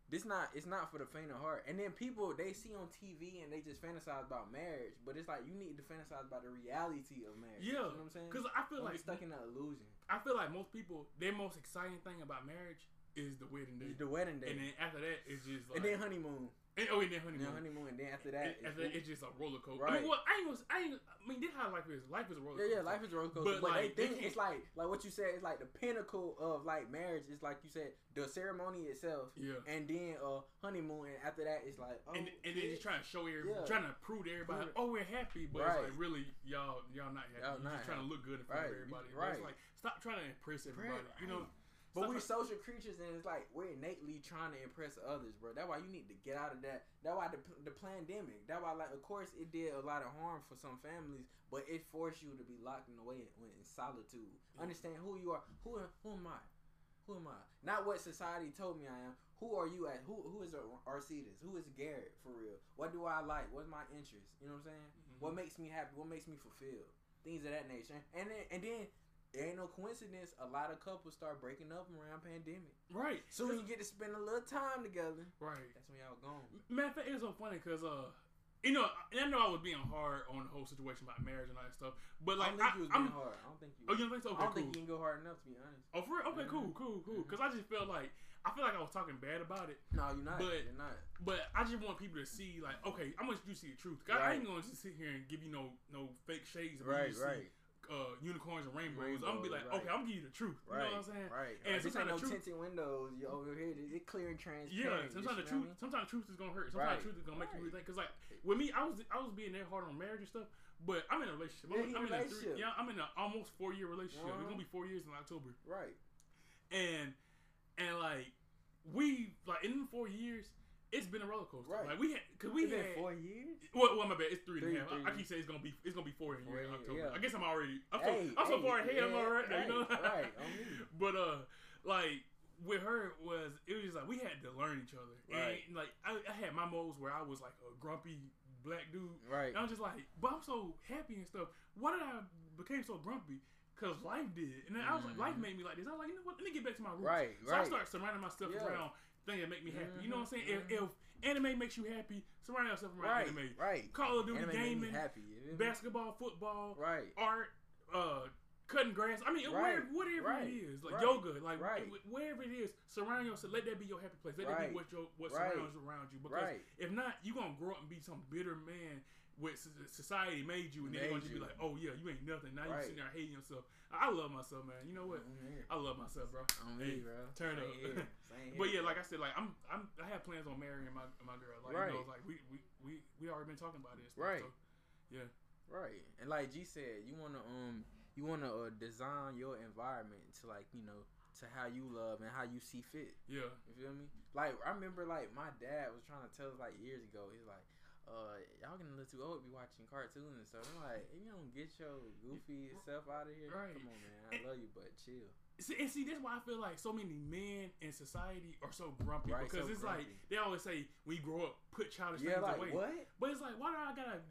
this not it's not for the faint of heart. And then people they see on TV and they just fantasize about marriage, but it's like you need to fantasize about the reality of marriage. yeah, You know what I'm saying? because I feel Don't like stuck in that illusion. I feel like most people, their most exciting thing about marriage is the wedding day, It's the wedding day. and then after that, it's just like, and then honeymoon. And- oh, and then honeymoon. then honeymoon, and then after And that, that, it's just a roller coaster. I Right. mean, well, I ain't gonna, I ain't, I mean, this how life is. Life is a roller yeah, coaster. yeah, life is a roller coaster. But, But, like, they they think it's like, like what you said, it's like the pinnacle of like marriage. is like you said, the ceremony itself, Yeah. and then uh honeymoon, and after that, it's like, oh, and, and then just trying to show everybody, Yeah. trying to prove to everybody, oh, we're happy, but Right. it's like really, y'all, y'all not happy. Y'all You're not just trying to look good in front Right. of everybody. But It's like stop trying to impress everybody. Right, You know. But Stop we're social creatures, and it's like we're innately trying to impress others, bro. That's why you need to get out of that. That's why the, the pandemic. That's why, like, of course, it did a lot of harm for some families, but it forced you to be locked in away in, in solitude. Understand who you are. Who who am I? Who am I? Not what society told me I am. Who are you at? Who who is Arcetus? Who is Garrett for real? What do I like? What's my interest? You know what I'm saying? Mhm. What makes me happy? What makes me fulfilled? Things of that nature. And then and then it ain't no coincidence. A lot of couples start breaking up around pandemic. Right. So as you get to spend a little time together, Right. that's when y'all gone. Matter of fact, it's so funny because uh, you know, and I know I was being hard on the whole situation about marriage and all that stuff, but I like don't think I, you was being hard. I don't think you. Oh, you don't think so? I don't cool. think you can go hard enough to be honest. Oh, for real? Okay, Mhm. cool, cool, cool. Because I just felt like I feel like I was talking bad about it, No, you're not. But- you're not. but I just want people to see like, okay, I want gonna see the truth. 'Cause I ain't going to just sit here and give you no no fake shades. Right, you see, right, Uh, unicorns and rainbows. I'm gonna be like, right. okay, I'm gonna give you the truth. You right. know what I'm saying? Right. And ain't sometimes no the truth- tinted windows. You over here, it, it clear and transparent. Yeah, sometimes the what I truth, mean? sometimes truth is gonna hurt. Sometimes Right. truth is gonna make you Right. rethink. Cause like with me, I was I was being there hard on marriage and stuff, but I'm in a relationship. Yeah, I'm, I'm in a in a relationship. three, yeah, I'm in an almost four year relationship. It's Uh-huh. gonna be four years in October, Right. and and like we like in the four years, it's been a roller coaster. Right. Like we had, cause we It's had. been four years. Well, well, my bad. It's three and Three. I- I, keep saying it's gonna be it's gonna be four in Four in October. yeah. I guess I'm already. I'm so, Hey, I'm so hey, far ahead. I'm yeah, alright now. You know. right, right, on me. But uh, like with her was it was just like we had to learn each other. Right. And like I, I had my modes where I was like a grumpy black dude. Right. And I'm just like, but I'm so happy and stuff. Why did I became so grumpy? Cause life did, and then I was like, life Mhm. made me like this. I was like, you know what? Let me get back to my roots. Right, So I right. started surrounding myself Yeah. around thing that make me happy. You know what I'm saying? If, if anime makes you happy, surround yourself around Right, anime. right. Call of Duty Anime gaming, happy. you feel me? basketball, football, Right. art, uh, cutting grass. I mean, Right, wherever, whatever right, it is, like right, yoga, like right. wherever it is, surround yourself. Let that be your happy place. Let that be what your what surrounds around you. Because right. if not, you are gonna grow up and be some bitter man. What society made you, and then you're gonna be like, "Oh yeah, you ain't nothing." Now you Right. sitting there hating yourself. I love myself, man. You know what? I love myself, bro. On Hey, me, bro. turn Same up. here. Same But yeah, like I said, like I'm, I'm, I have plans on marrying my my girl. Like Right. you know, like we we we we already been talking about this. Right. So, yeah. Right. And like G said, you wanna um you wanna uh, design your environment to like, you know, to how you love and how you see fit. Yeah. You feel me? Like I remember like my dad was trying to tell us like years ago, he's like, y'all getting a little too old to be watching cartoons and stuff. I'm like, you don't get your goofy self out of here. Right. Come on, man. I love you, but chill. See, and see, that's why I feel like so many men in society are so grumpy Right, because so it's grumpy. like they always say "We grow up, put childish Yeah, things like away. what? But it's like, why do I gotta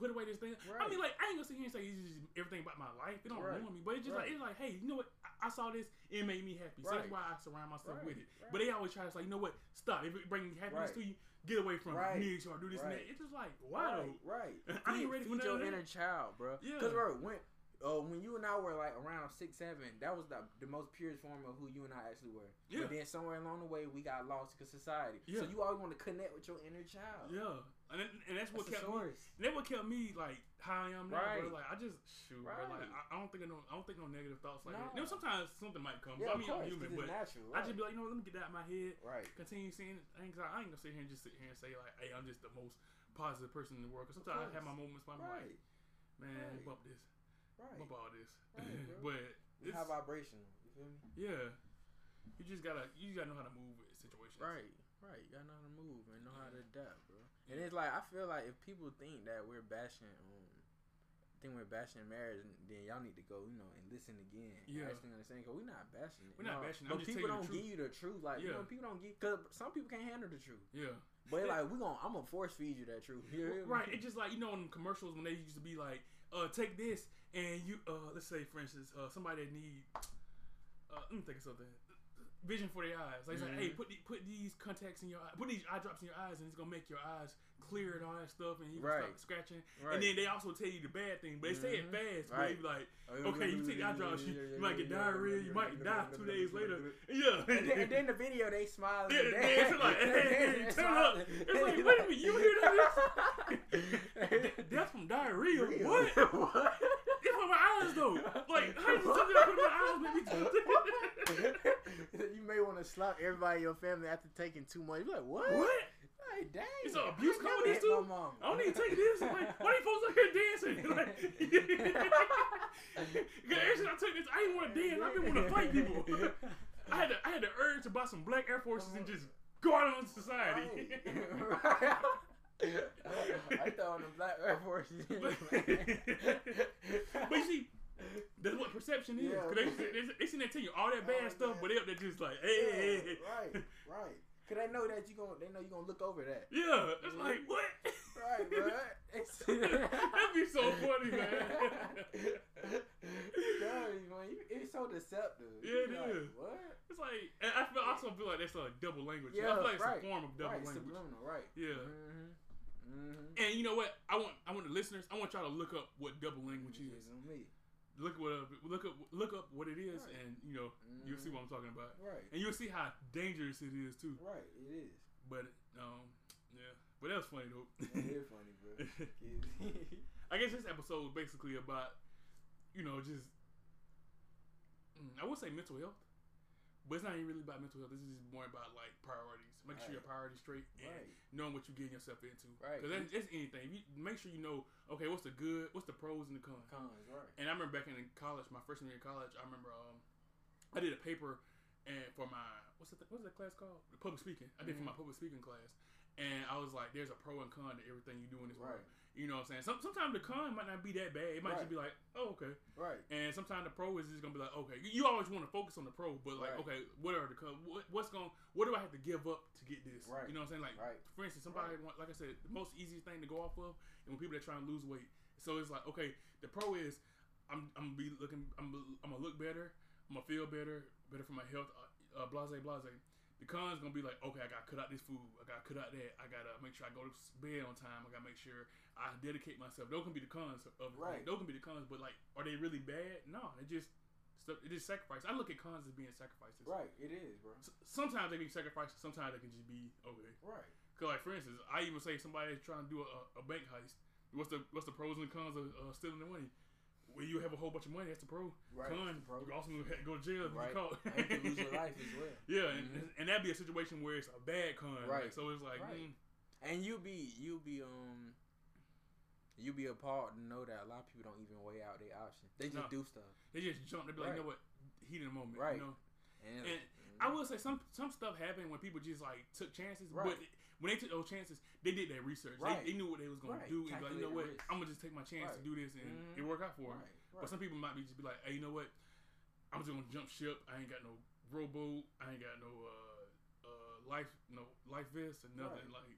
put away this thing? I mean, like, I ain't gonna sit here and say this is everything about my life. It don't Right. ruin me, but it's just like it's like, hey, you know what? I, I saw this, it made me happy. So that's why I surround myself Right, with it. right. But they always try to say, you know what? Stop. If it brings happiness Right. to you, get away from Right. need to do this and that. It's just like, wow. Right, right. I ain't ready for feed none your inner child, bro. Yeah. Because bro, when uh, when you and I were like around six, seven, that was the the most purest form of who you and I actually were. Yeah. But then somewhere along the way, we got lost because society. Yeah. So you always want to connect with your inner child. Yeah. And, that- and that's what That's kept me. And that what kept me like how I am now, Right. bro. Like I just shoot, bro. Like I, I don't think I know. I don't think no negative thoughts like that. No. You know, sometimes something might come. Yeah, I of mean, course. I'm human, 'cause but it's natural. I just be like, you know, let me get that out of my head. right. Continue seeing. I ain't, I ain't gonna sit here and just sit here and say like, hey, I'm just the most positive person in the world. Because sometimes I have my moments where I'm like, Right. man, Right. bump this, Right. bump all this. Right, but You it's, high vibrational. You feel me? yeah, you just gotta you just gotta know how to move with situations. Right. Right. You gotta know how to move and know how to adapt, bro. And it's like I feel like if people think that we're bashing um think we're bashing marriage, then y'all need to go, you know, and listen again. Yeah. actually understand because we're not bashing it. We're not No, bashing it. I'm But people don't the give you the truth. Like you Yeah. know, people don't give because some people can't handle the truth. Yeah. But like we gonna, I'm gonna force feed you that truth. You? Right. It's just like you know in commercials when they used to be like, uh, take this and you uh, let's say for instance, uh, somebody that need uh, let me think of something. Vision for their eyes. Like, it's like, hey, Mhm. put the, put these contacts in your eye, put these eye drops in your eyes, and it's gonna make your eyes clear and all that stuff, and you Right. stop scratching. Right. And then they also tell you the bad thing, but they say it Mhm. fast. Right. they like, Oh, okay, you take the eye drops, you, you might get diarrhea, you might die two days later. Yeah. And then, and then the video they smile. Yeah, yeah, it's like, hey, hey, hey, turn up. It's like, wait a minute, you hear that? Death from diarrhea. What? what? It's for my eyes though. Like, how does something that put in my eyes you may want to slap everybody in your family after taking too much. You're like, what? What? Hey, dang. It's an abuse come this too? I don't need to take this. Like, why are you folks out here dancing? Like, ever since I took this, I didn't want to dance. I didn't want to fight people. I had the, I had the urge to buy some black Air Forces and just go out on society. Right. I thought on the black Air Forces. but you see, that's what perception is. Yeah. Cause they, they, they sitting there telling you all that bad Oh, stuff, man. but they up there just like, hey, hey. right, right. Cause they know that you going they know you gonna look over that. Yeah, it's like what? Right, bro. That'd be so funny, man. Sorry, man. You- It's so deceptive. Yeah, it like, is. What? It's like, I feel, I also feel like that's like double language. I Yeah, feel like it's right. a form of double right, language. subliminal, right. Yeah. Mm-hmm. Mm-hmm. And you know what? I want, I want the listeners. I want y'all to look up what double language is. Look what, uh, look up, look up what it is, Right. and you know, you'll see what I'm talking about, Right. and you'll see how dangerous it is too. Right, it is. But um, yeah, but that was funny though. It is funny, bro. I guess this episode was basically about, you know, just mm, I would say mental health, but it's not even really about mental health. This is more about like priorities. Make sure your priorities straight and right. knowing what you're getting yourself into. Right. Because that's, that's anything. You make sure you know. Okay, what's the good? What's the pros and the cons? Cons, right. And I remember back in college, my freshman year in college, I remember um, I did a paper and for my what's the what's that class called? The public speaking. I did for my public speaking class, and I was like, "There's a pro and con to everything you do in this world." You know what I'm saying? Some, sometimes the con might not be that bad. It might just be like, "Oh, okay." Right. And sometimes the pro is just gonna be like, "Okay." You, you always want to focus on the pro, but like, Right. okay, what are the con? What, what's going? What do I have to give up to get this? Right. You know what I'm saying? Like, Right. for instance, somebody want, like I said, the most easiest thing to go off of, and when people are trying to lose weight. So it's like, okay, the pro is I'm I'm gonna be looking I'm I'm gonna look better, I'm gonna feel better, better for my health, uh, uh, blase blase. The cons gonna be like, okay, I gotta cut out this food. I gotta cut out that. I gotta make sure I go to bed on time. I gotta make sure I dedicate myself. Those can be the cons of it. Right. Those can be the cons, but like, are they really bad? No, it just stuff. It just sacrifice. I look at cons as being sacrifices. Right, it is, bro. Sometimes they can be sacrifices. Sometimes they can just be okay. Right. Cause like for instance, I even say somebody is trying to do a, a bank heist. What's the what's the pros and cons of uh, stealing the money? When you have a whole bunch of money, that's the pro. Right, Con, that's the pro. you also have to go to jail if Right. you caught. And you can lose your life as well. Yeah, and, Mhm. and that'd be a situation where it's a bad con. Right. Like, so it's like, Right. mm, And you be you be um you be appalled to know that a lot of people don't even weigh out their options. They just No. do stuff. they just jump. They be like, Right. you know what? Heat in the moment. Right. You know. And, And I will say some some stuff happened when people just like took chances, Right. but when they took those chances, they did their research. Right. They, they knew what they was gonna Right. do, and like, you know what? risk. I'm gonna just take my chance to do this, and Mhm. it worked out for them. right, right. But some people might be just be like, hey, you know what? I'm just gonna jump ship. I ain't got no rowboat. I ain't got no uh, uh, life no life vest or nothing. Like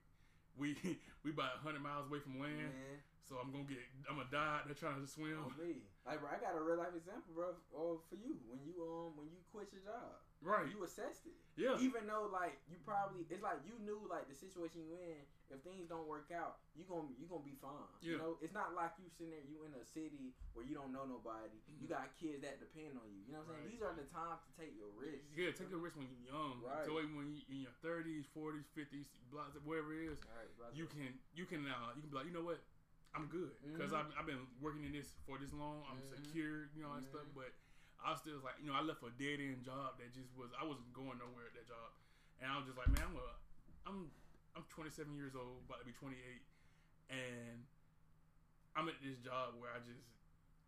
we we about hundred miles away from land, Man, so I'm gonna get I'm gonna die. out there trying to swim. on me. Like, bro, I got a real life example, bro, for you. When you um when you quit your job, Right. you assessed it. Yeah. Even though like you probably it's like you knew like the situation you in, if things don't work out, you gonna you gonna be fine. You know, it's not like you sitting there, you in a city where you don't know nobody. You Mhm. got kids that depend on you. You know what I'm saying? These are the times to take your risks. Yeah, take a risk when you're young. Right. So when you in your 30s, 40s, 50s, blah, whatever it is, right, you can you can uh, you can be like, you know what, I'm good because Mhm. I've, I've been working in this for this long. I'm Mhm. secure, you know, all that stuff. Mhm. But I was still like, you know, I left a dead end job that just was I wasn't going nowhere at that job, and I was just like, man, I'm a, I'm I'm 27 years old, about to be 28, and I'm at this job where I just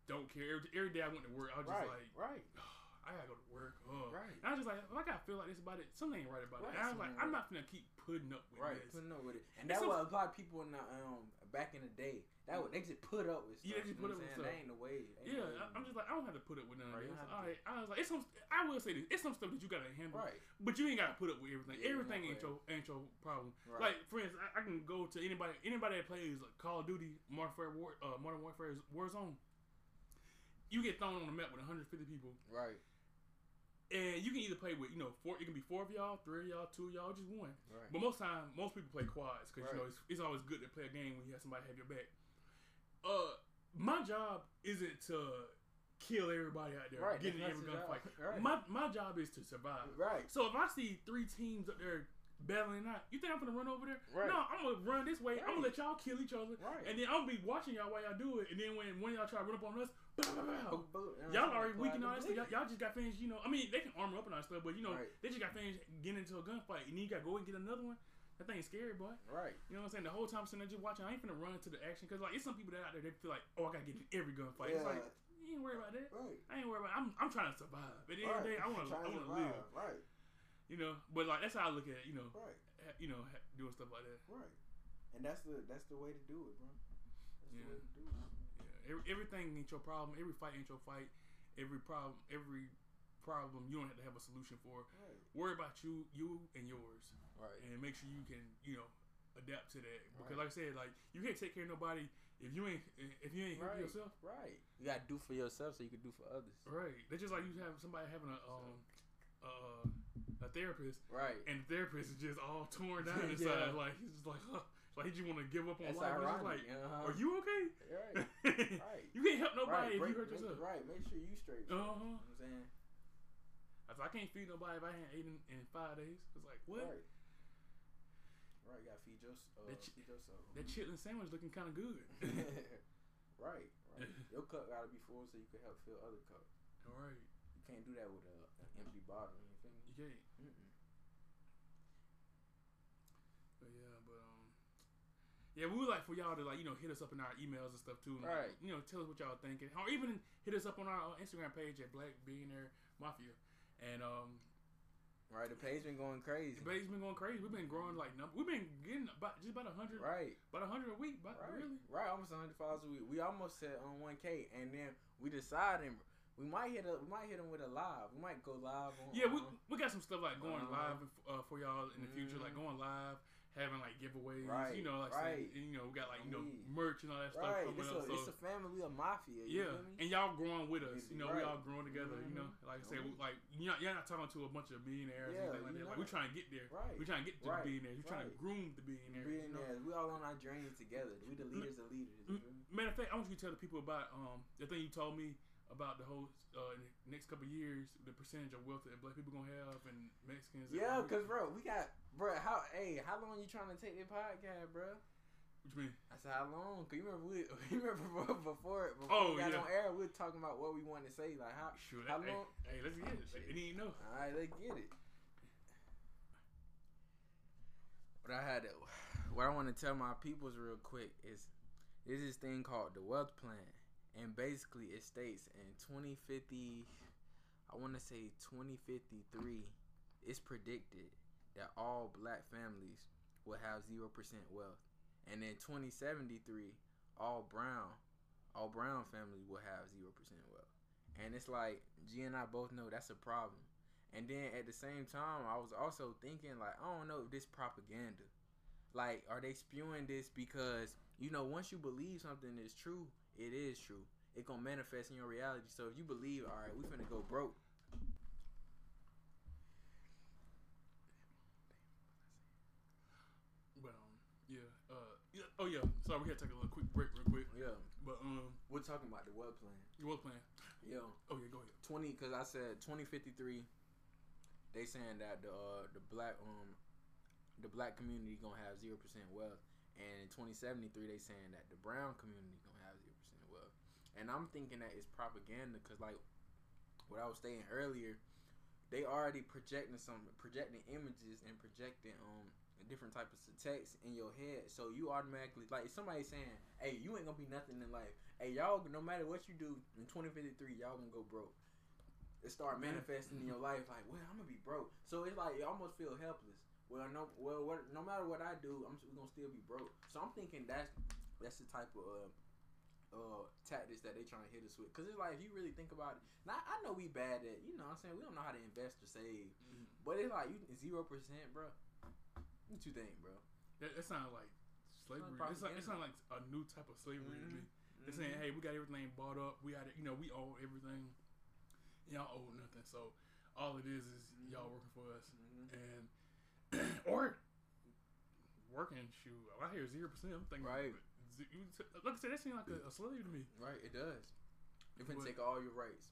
don't care. Every, every day I went to work, I was just right, like, right, I gotta go to work. Oh. Right. And I was just like, if I gotta feel like this about it, something ain't right about Right, it. And I was like, I'm not gonna keep putting up with right. this. Putting up with it, and It's that's so- what a lot of people in the um back in the day that would, they just put up with stuff. Yeah, they just put up with stuff. That ain't the way. Ain't Yeah, way. I'm just like, I don't have to put up with none Right, of this. All right, I was like, it's some. I will say this, it's some stuff that you gotta handle, right, but you ain't gotta put up with everything. Yeah, everything ain't your ain't your problem. right. Like, for instance, I, I can go to anybody anybody that plays like Call of Duty, Modern Warfare, War, uh, Modern Warfare, Warzone. You get thrown on the map with 150 people, right, and you can either play with you know four. It can be four of y'all, three of y'all, two of y'all, just one. right. But most time, most people play quads because you know it's, it's always good to play a game when you have somebody have your back. Uh, my job isn't to kill everybody out there, Right, get in every gunfight. Right. My my job is to survive. Right. So if I see three teams up there battling out, you think I'm gonna run over there? Right. No, I'm gonna run this way. I'm gonna let y'all kill each other, Right. and then I'm gonna be watching y'all while y'all do it. And then when one of y'all try to run up on us, bow, bow, bow. What Y'all already weak and all that stuff. Y'all, y'all just got finished, you know. I mean, they can armor up and all that stuff, but you know, Right. they just got finished getting into a gunfight, and then you got to go and get another one. That thing's scary, boy. Right. You know what I'm saying? The whole time I'm sitting there just watching, I ain't finna run to the action because like it's some people that out there they feel like, oh, I gotta get in every gunfight. It's like you ain't worried about that. Right. I ain't worried about. I'm I'm trying to survive. At the end of the day, I want to I want to live. Right. You know, but like that's how I look at it. You know, Right. ha- you know, ha- doing stuff like that. Right. And that's the that's the way to do it, bro. That's Yeah. the way to do it. Yeah, every, everything ain't your problem. Every fight ain't your fight. Every problem, every problem, you don't have to have a solution for. Right. Worry about you, you and yours. Right. and make sure you can you know adapt to that because Right. like I said like you can't take care of nobody if you ain't if you ain't for Right. yourself Right. You gotta do for yourself so you can do for others. right that's just like you have somebody having a um uh, a therapist Right. and the therapist is just all torn down Yeah. inside like he's just like huh, like he just want to give up on That's life ironic. like uh-huh. are you okay Right. Right. you can't help right. nobody if break- you hurt make- yourself Right. Make sure you straight. Uh-huh. You know what I'm saying? I, said, I can't feed nobody if I ain't eaten in five days it's like what Right. Right. You gotta feed your uh, That ch- feed yourself. that chitlin sandwich looking kind of good right. Right. Your cup gotta be full so you can help fill other cups. all right You can't do that with a, an empty bottle. You feel me? you can't Mm-mm. But yeah, but um, yeah, we would like for y'all to like you know hit us up in our emails and stuff too, and, like, Right. you know, tell us what y'all thinking, or even hit us up on our uh, Instagram page at Black Billionaire Mafia, and um, Right. The page been going crazy. the page been going crazy. We've been growing like number. We've been getting about just about a hundred, Right. about a hundred a week, but Right. really, Right. Almost 100 followers a week. We almost set on 1K, and then we decided we might hit a we might hit them with a live. We might go live on. yeah, we um, we got some stuff like going Uh-huh. live uh, for y'all in the future, like Mhm. going live, having like giveaways. Right, You know, like right. saying, you know, we got like you know merch and all that stuff Right, coming it's up. a, so it's a family, we a mafia. You yeah, and y'all growing with us. You know, we all growing together. You know, Mhm. like I said, Mhm. like you're not, you're not talking to a bunch of millionaires Yeah, and like that. Like we're trying to get there. Right. We're trying to get to Right. the billionaires. We're trying to groom the billionaires. you know? Billionaires, we all on our journey together. We the leaders of leaders. Mm? Matter of fact, I want you to tell the people about um the thing you told me about the whole uh, next couple of years, the percentage of wealth that black people gonna have and Mexicans. Yeah, cause bro, we got bro. How hey, how long you trying to take that podcast, bro? what you mean? I said how long? Cause you remember we you remember before before Oh, we got yeah. on air, we were talking about what we wanted to say, like how. Sure. How That, hey, long? hey, let's get it. Shit. They didn't know. All right, let's get it. What I had, to, what I want to tell my peoples real quick is, there's this thing called the Wealth Plan, and basically it states in 2050, I want to say 2053, it's predicted that all black families will have zero percent wealth, and in 2073, all brown, all brown families will have zero percent wealth. And it's like G and I both know that's a problem. And then at the same time, I was also thinking like, I don't know if this propaganda. Like, are they spewing this because you know once you believe something is true, it is true. It gonna manifest in your reality. So if you believe, all right, we finna go broke. But um, yeah. Uh, yeah. Oh yeah. Sorry, we had to take a little quick break real quick. Yeah, But um, we're talking about the wealth plan. you was playing. Yeah, Oh yeah, go ahead. twenty because I said twenty fifty three. They saying that the uh, the black um the black community gonna have zero percent wealth, and in twenty seventy three they saying that the brown community gonna have zero percent wealth. And I'm thinking that it's propaganda because like what I was saying earlier, they already projecting some projecting images and projecting um different types of text in your head. So you automatically like if somebody's saying, "Hey, you ain't gonna be nothing in life. Hey, y'all, no matter what you do in 2053, y'all gonna go broke." It start manifesting in your life like, "Well, I'm gonna be broke." So it's like you almost feel helpless. Well, no, well, what, no matter what I do, I'm we gonna still be broke. So I'm thinking that's that's the type of uh, uh tactics that they trying to hit us with. Cause it's like if you really think about it, now I know we bad at you know what I'm saying we don't know how to invest or save, but it's like you zero percent, bro. What you think, bro? That, that sounds like slavery. It's like, it propaganda. sounds like a new type of slavery to me. Mhm. They're saying, hey, we got everything bought up. We got it. You know, we owe everything. Y'all owe nothing. So all it is is y'all working for us. Mhm. And or working shoe. I hear zero percent. I'm thinking, Right. Like I said, that seems like a, a slave to me. right, it does. It can take all your rights,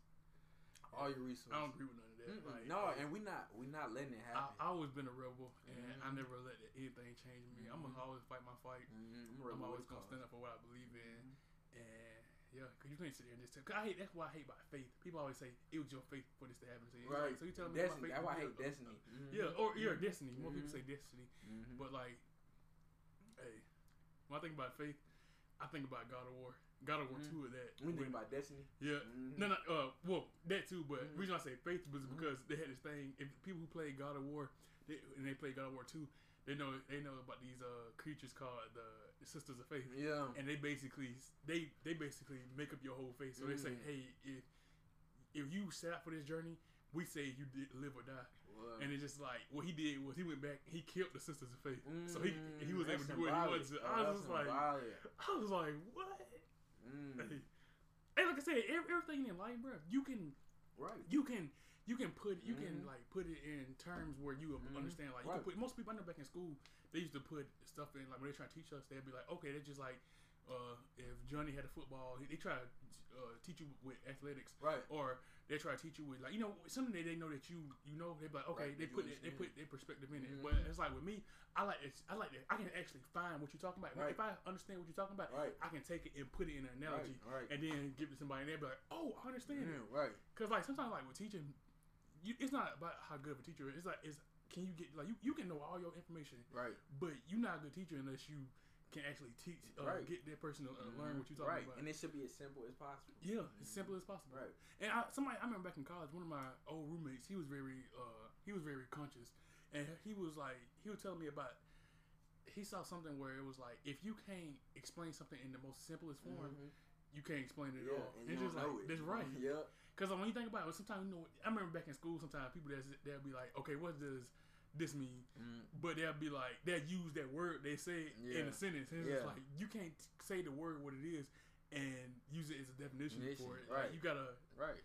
all your resources. I don't agree with none of that. Like, no, like, and we not we not letting it happen. I I always been a rebel, and I Mhm. never let anything change me. I'm gonna always fight my fight. Mhm. I'm always gonna stand up for what I believe in, Mhm. and yeah, cause you can't sit there and just tell. Cause I hate that's why I hate about faith. People always say it was your faith for this to happen. Right. like, so you telling me Destiny. my faith? That's why I hate destiny. Mhm. Yeah, or yeah, Mhm. destiny. More people say destiny, but like, hey, when I think about faith, I think about God of War. God of War Mhm. two of that. we think when- about destiny. yeah. Mhm. No, no, uh, well, that too, but Mhm. reason I say faith was Mhm. because they had this thing. If people who play God of War, they, and they play God of War two, they know they know about these uh creatures called the, the Sisters of Faith, Yeah. and they basically they they basically make up your whole faith. So they say, Mm. hey, if if you set out for this journey, we say you did live or die. And it's just like what he did was he went back, he killed the Sisters of Faith, so he he Mm, was able to do what he wanted to. Oh, I was just like. I was like, what? Mm. Hey, hey, like I said, everything in life, bro, you can right. you can you can put you can Mhm. like put it in terms where you Mhm. understand like you Right. can put most people I know back in school they used to put stuff in like when they try to teach us they'd be like okay they're just like uh, if Johnny had a football they, they try to uh, teach you with athletics Right. or they try to teach you with like you know something that they know that you you know they be like okay Right, they put it, they put their perspective in it Mhm. but it's like with me I like it I like that I can actually find what you're talking about Right. if I understand what you're talking about Right. I can take it and put it in an analogy Right. And then give it to somebody and they'll be like oh I understand it right. Cause like sometimes like with teaching, you, it's not about how good of a teacher. is. It's like is can you get like you, you can know all your information, Right. but you're not a good teacher unless you can actually teach uh, Right. get that person to uh, learn what you're talking right. about. And it should be as simple as possible. yeah, as simple as possible. Right. And I, somebody I remember back in college, one of my old roommates, he was very uh he was very conscious, and he was like he was telling me about. He saw something where it was like if you can't explain something in the most simplest form, Mhm. you can't explain it at Yeah, all. and it's just like it. that's right. Yep. Because when you think about it, sometimes you know, I remember back in school, sometimes people that they'll be like, okay, what does this mean? Mm, But they'll be like they'll use that word they say in a sentence, and it's like you can't say the word what it is and use it as a definition Definition, for it. right. Like you gotta right.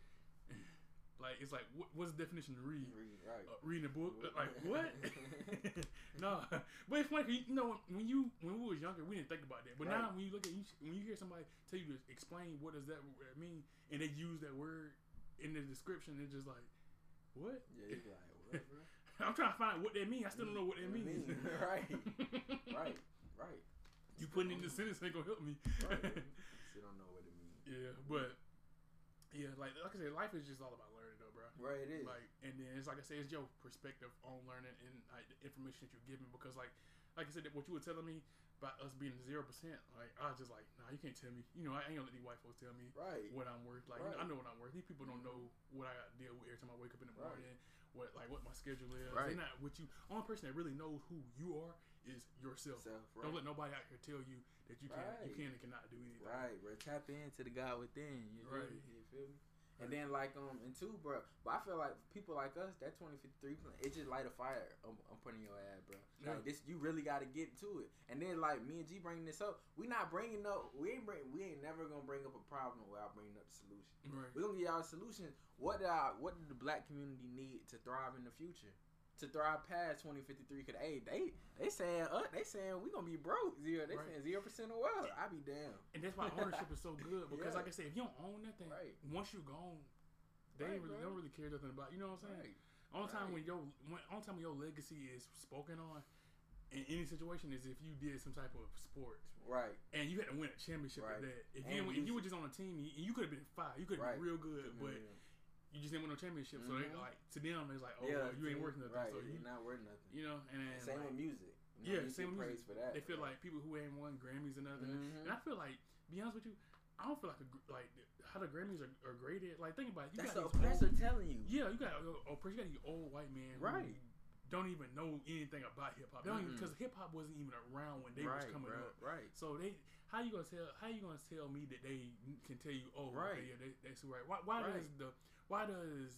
like it's like what, what's the definition to read? Read, right. Uh, reading a book, like what? no, but it's funny. you know, when you when we was younger, we didn't think about that. But now, when you look at you, when you hear somebody tell you to explain what does that mean, and they use that word in the description, it's just like, what? yeah, you be like, what, bro? I'm trying to find what that means. I still don't know what that means. mean, right. right, right. You putting in the sentence ain't gonna help me. right. Still don't know what it means. yeah, but yeah, like like I said, life is just all about learning, though, bro. Right, it is. Like, and then it's like I said, it's your perspective on learning and like the information that you're giving Because like, like I said, what you were telling me about us being zero percent, like I was just like, nah, you can't tell me. You know, I ain't gonna let these white folks tell me right. what I'm worth. Like, Right. I know what I'm worth. These people don't know what I got to deal with every time I wake up in the Right. What like what my schedule is. Right. They're not with you. Only person that really knows who you are is yourself. Self, Don't let nobody out here tell you that you can you can and cannot do anything. Right, bro. Tap into the God within. You Right. me? You feel me? And then like um and two, bro. But I feel like people like us, that twenty fifty three plan, it just light a fire. I'm, I'm putting your ass, bro. Yeah. Like this, you really got to get to it. And then like me and G bringing this up, we not bringing up. We ain't bring. We ain't never gonna bring up a problem without bringing up the solution. Right. We gonna give y'all a solution. What did our, what did the black community need to thrive in the future? To thrive past twenty fifty three, cause hey, they they saying uh, they saying we gonna be broke zero. They Right. saying zero percent of wealth. I be damn. And that's why ownership is so good because, Yeah. like I said, if you don't own nothing, Right. once you're gone, they Right, really, don't really care nothing about. You know what I'm saying? Right. Only time when your when, only time when your legacy is spoken on in any situation is if you did some type of sport Right. and you had to win a championship Right. at that. If you if you were just on a team, you, you could have been fine. You could have Right. been real good, but you just didn't win no championship. So they Mhm. like to them, it's like, oh, yeah, well, you ain't worth nothing. Right. So you, you're not worth nothing. you know, and then same like, with music. You know, yeah, same with praise for that. they feel right. like people who ain't won Grammys and nothing. Mhm. And I feel like, be honest with you, I don't feel like a, like how the Grammys are, are graded. Like think about it. You that's the got these oppressor old, telling you. yeah, you got oh, you got these old white who Right. don't even know anything about hip hop. Don't even Mm-mm. because hip hop wasn't even around when they was coming bro, up. Right. So they, how you gonna tell? How you gonna tell me that they can tell you? Oh, Right. yeah, they, that's right. Why, why Right. does the why does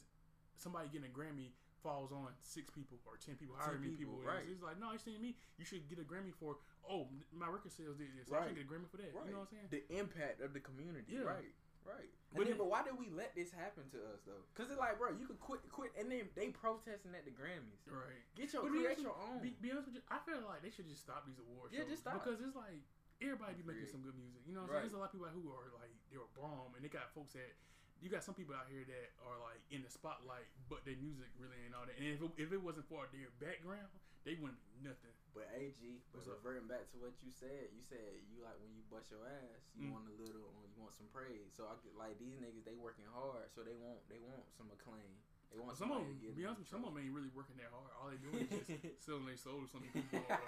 somebody getting a Grammy falls on six people or ten people? However 10 many people, people, right. is. It's like no, you're saying me. You should get a Grammy for. Oh, my record sales did this. So I Right. should get a Grammy for that. Right. You know what I'm saying? The impact of the community. Yeah. Right. Right. But But, then, then- but why did we let this happen to us though? Cause it's like, bro, you could quit, quit, and then they protesting at the Grammys. Right. Get your But be create your own. Be, be honest with you, I feel like they should just stop these award Yeah, shows just stop. because it's like everybody be making some good music. You know what I'm Right. saying? There's a lot of people out who are like they were bomb, and they got folks that you got some people out here that are like in the spotlight, but their music really ain't all that. And if it, if it wasn't for their background, they wouldn't be nothing. But AG, but What's up? reverting back to what you said, you said you like when you bust your ass, you Mm. want a little, you want some praise. So I get like these niggas, they working hard, so they want they want some acclaim. They want Some of them, be honest with you, some of them ain't really working that hard. All they doing is just selling their soul to some people or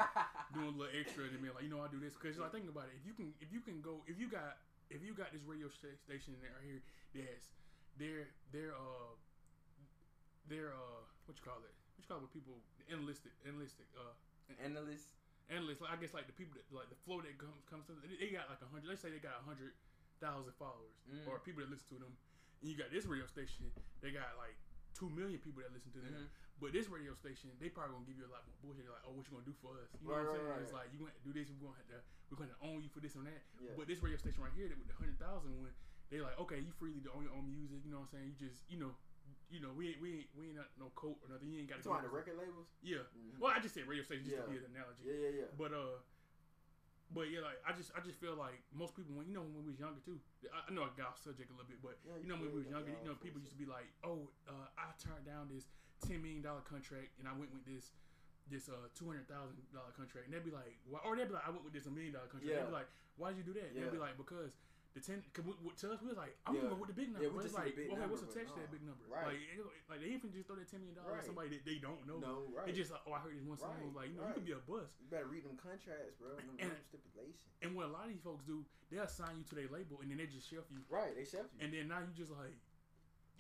doing a little extra and being like, you know, I do this because like think about it. If you can, if you can go, if you got, if you got this radio sta- station right here that's they're they're uh they're uh what you call it? What you call it? With people enlisted, enlisted, uh, analyst. Analyst. Like I guess like the people that like the flow that comes comes to them, they got like a hundred. Let's say they got a hundred thousand followers Mm. or people that listen to them. And you got this radio station, they got like two million people that listen to them. Mhm. But this radio station, they probably gonna give you a lot more bullshit. Like, oh, what you gonna do for us? You know Right, what I'm saying? right. It's like you gonna do this. We're gonna have to. We're gonna own you for this and that. Yeah. But this radio station right here, that with the hundred thousand one, they like, okay, you freely to own your own music. You know what I'm saying? You just, you know, you know, we ain't we ain't we ain't not no coat or nothing. You ain't got to talking about the record labels? Yeah. Mhm. Well, I just said radio station just to be an analogy. Yeah, yeah, yeah. But uh, but yeah, like I just I just feel like most people when you know when we was younger too. I, I know I got off subject a little bit, but Yeah, you know when we was younger, you know people used to be like, oh, uh, I turned down this ten million dollar contract and I went with this. This uh two hundred thousand dollar contract, and they'd be like, why, or they'd be like, I went with this a million dollar contract. Yeah. They'd be like, why'd you do that? They'd be like, because the ten, cause we, with- to us, we was like, I'm Yeah. gonna go with the big number. Yeah, we just it's see the like, big okay, what's number, attached to that big number? Right. Like, it- like they even just throw that ten million dollars Right. at somebody that they don't know. No, right. It's just like, oh, I heard this one song. Right, Like, you know, you right. can be a bust. you better read them contracts, bro. Them, And- them stipulations. And what a lot of these folks do, they'll sign you to their label and then they just shelf you. Right, they shelf you. And then now you just like,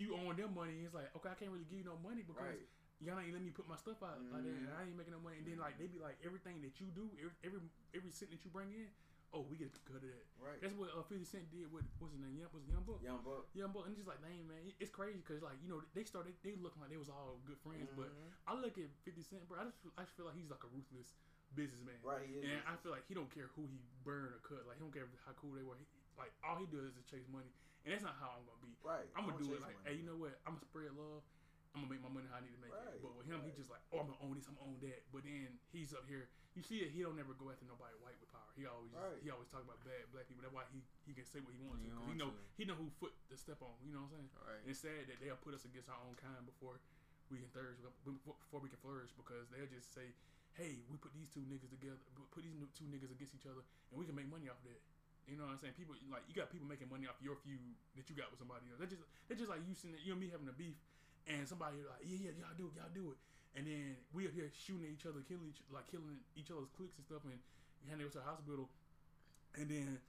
you own them money. And it's like, okay, I can't really give you no money because right. y'all ain't letting me put my stuff out like that. Mhm. And I ain't making no money. And then like they be like, everything that you do, every every, every cent that you bring in, oh, we get a cut of that. Right. That's what uh, 50 Cent did with what's his name? Young, was it Young Buck? Young Buck. Young Buck, and just like, dang man, it's crazy because like you know they started they looking like they was all good friends, but Mhm. I look at 50 Cent, bro. I just feel, I just feel like he's like a ruthless businessman. Right, And I feel like he don't care who he burn or cut. Like he don't care how cool they were. He, like all he does is chase money, and that's not how I'm gonna be. Right. I'm gonna don't it like, money, hey, you know what? I'm gonna spread love. I'm gonna make my money how I need to make Right, it. But with him, he right. just like, oh, I'm gonna own this. I'm gonna own that. But then he's up here. You see it. He don't never go after nobody white with power. He always Right. he always talk about bad black people. That's why he he can say what he wants He to. 'cause want he know to. he know who foot to step on. You know what I'm saying? Right. And it's sad that they'll put us against our own kind before we can flourish. Before we can flourish, because they'll just say, "Hey, we put these two niggas together. Put these two niggas against each other, and we can make money off that." You know what I'm saying? People like you got people making money off your feud that you got with somebody else. That's just that's just like you sitting there, you and me having a beef, and somebody like, "Yeah, yeah, y'all do it, y'all do it," and then we up here shooting at each other, killing each like killing each other's cliques and stuff, and hand it to the hospital, and then.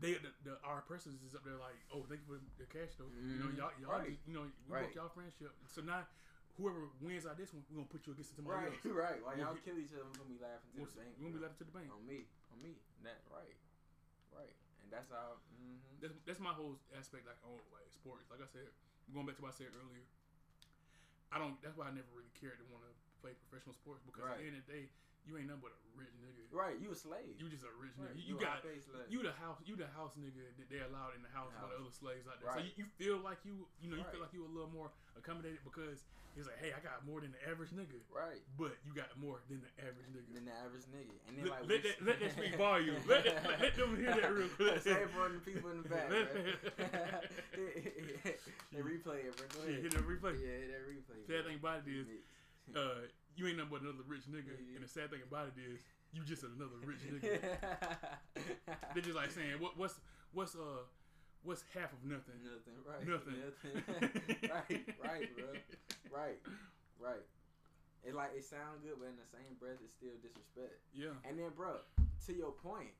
They the, the our oppressors is up there like oh thank you for the cash though you know Mhm. y'all y'all Right. just, you know we Right. broke y'all friendship so now whoever wins out this one we're gonna put you against somebody Right, else right. While Well, y'all kill each other, we're gonna be laughing to we're the bank. we gonna be left to the bank on me, on me. That right, right, and that's how. Mm-hmm. that's, that's my whole aspect like on like sports like I said going back to what I said earlier I don't that's why I never really cared to want to play professional sports because at the end of the day you ain't nothing but a rich nigga Right, you a slave. you just a rich Right, nigga you, a got you the house you the house nigga that they allowed in the house by the other slaves out there so you, you feel like you you know you feel like you a little more accommodated because it's like hey I got more than the average nigga right. but you got more than the average nigga Than the average nigga, and then let, like let, that, let that speak volume. Let, that, let, them hear that real quick. Say for the people in the back, right? they replay it, bro. Go ahead. hit that replay. Yeah, hit that replay. Sad thing about it is, uh, you ain't nothing but another rich nigga. Yeah. And the sad thing about it is, you just another rich nigga. They're just like saying, what, what's what's uh what's half of nothing? Nothing, right? Nothing. Nothing. right, right, bro. Right, right. It like it sounds good, but in the same breath, it's still disrespect. Yeah. And then, bro, to your point,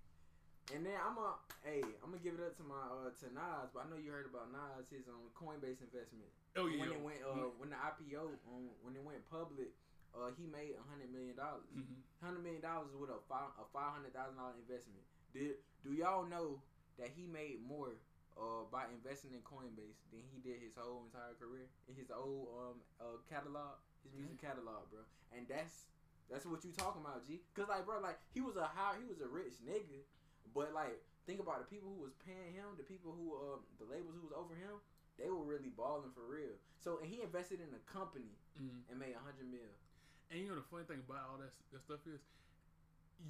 and then I'm a, hey, I'm gonna give it up to my uh to Nas, but I know you heard about Nas his um Coinbase investment. Oh yeah. when it went uh when the IPO um when it went public, uh he made a hundred million dollars. Mhm. Hundred million dollars with a five a five hundred thousand dollar investment. Did do y'all know that he made more uh by investing in Coinbase than he did his whole entire career in his old um uh catalog, his music catalog, bro. And that's that's what you talking about, G. Cause like, bro, like he was a high, he was a rich nigga, but like think about the people who was paying him, the people who um the labels who was over him, they were really balling for real. So and he invested in a company Mhm. and made a hundred mil. And you know the funny thing about all that, that stuff is,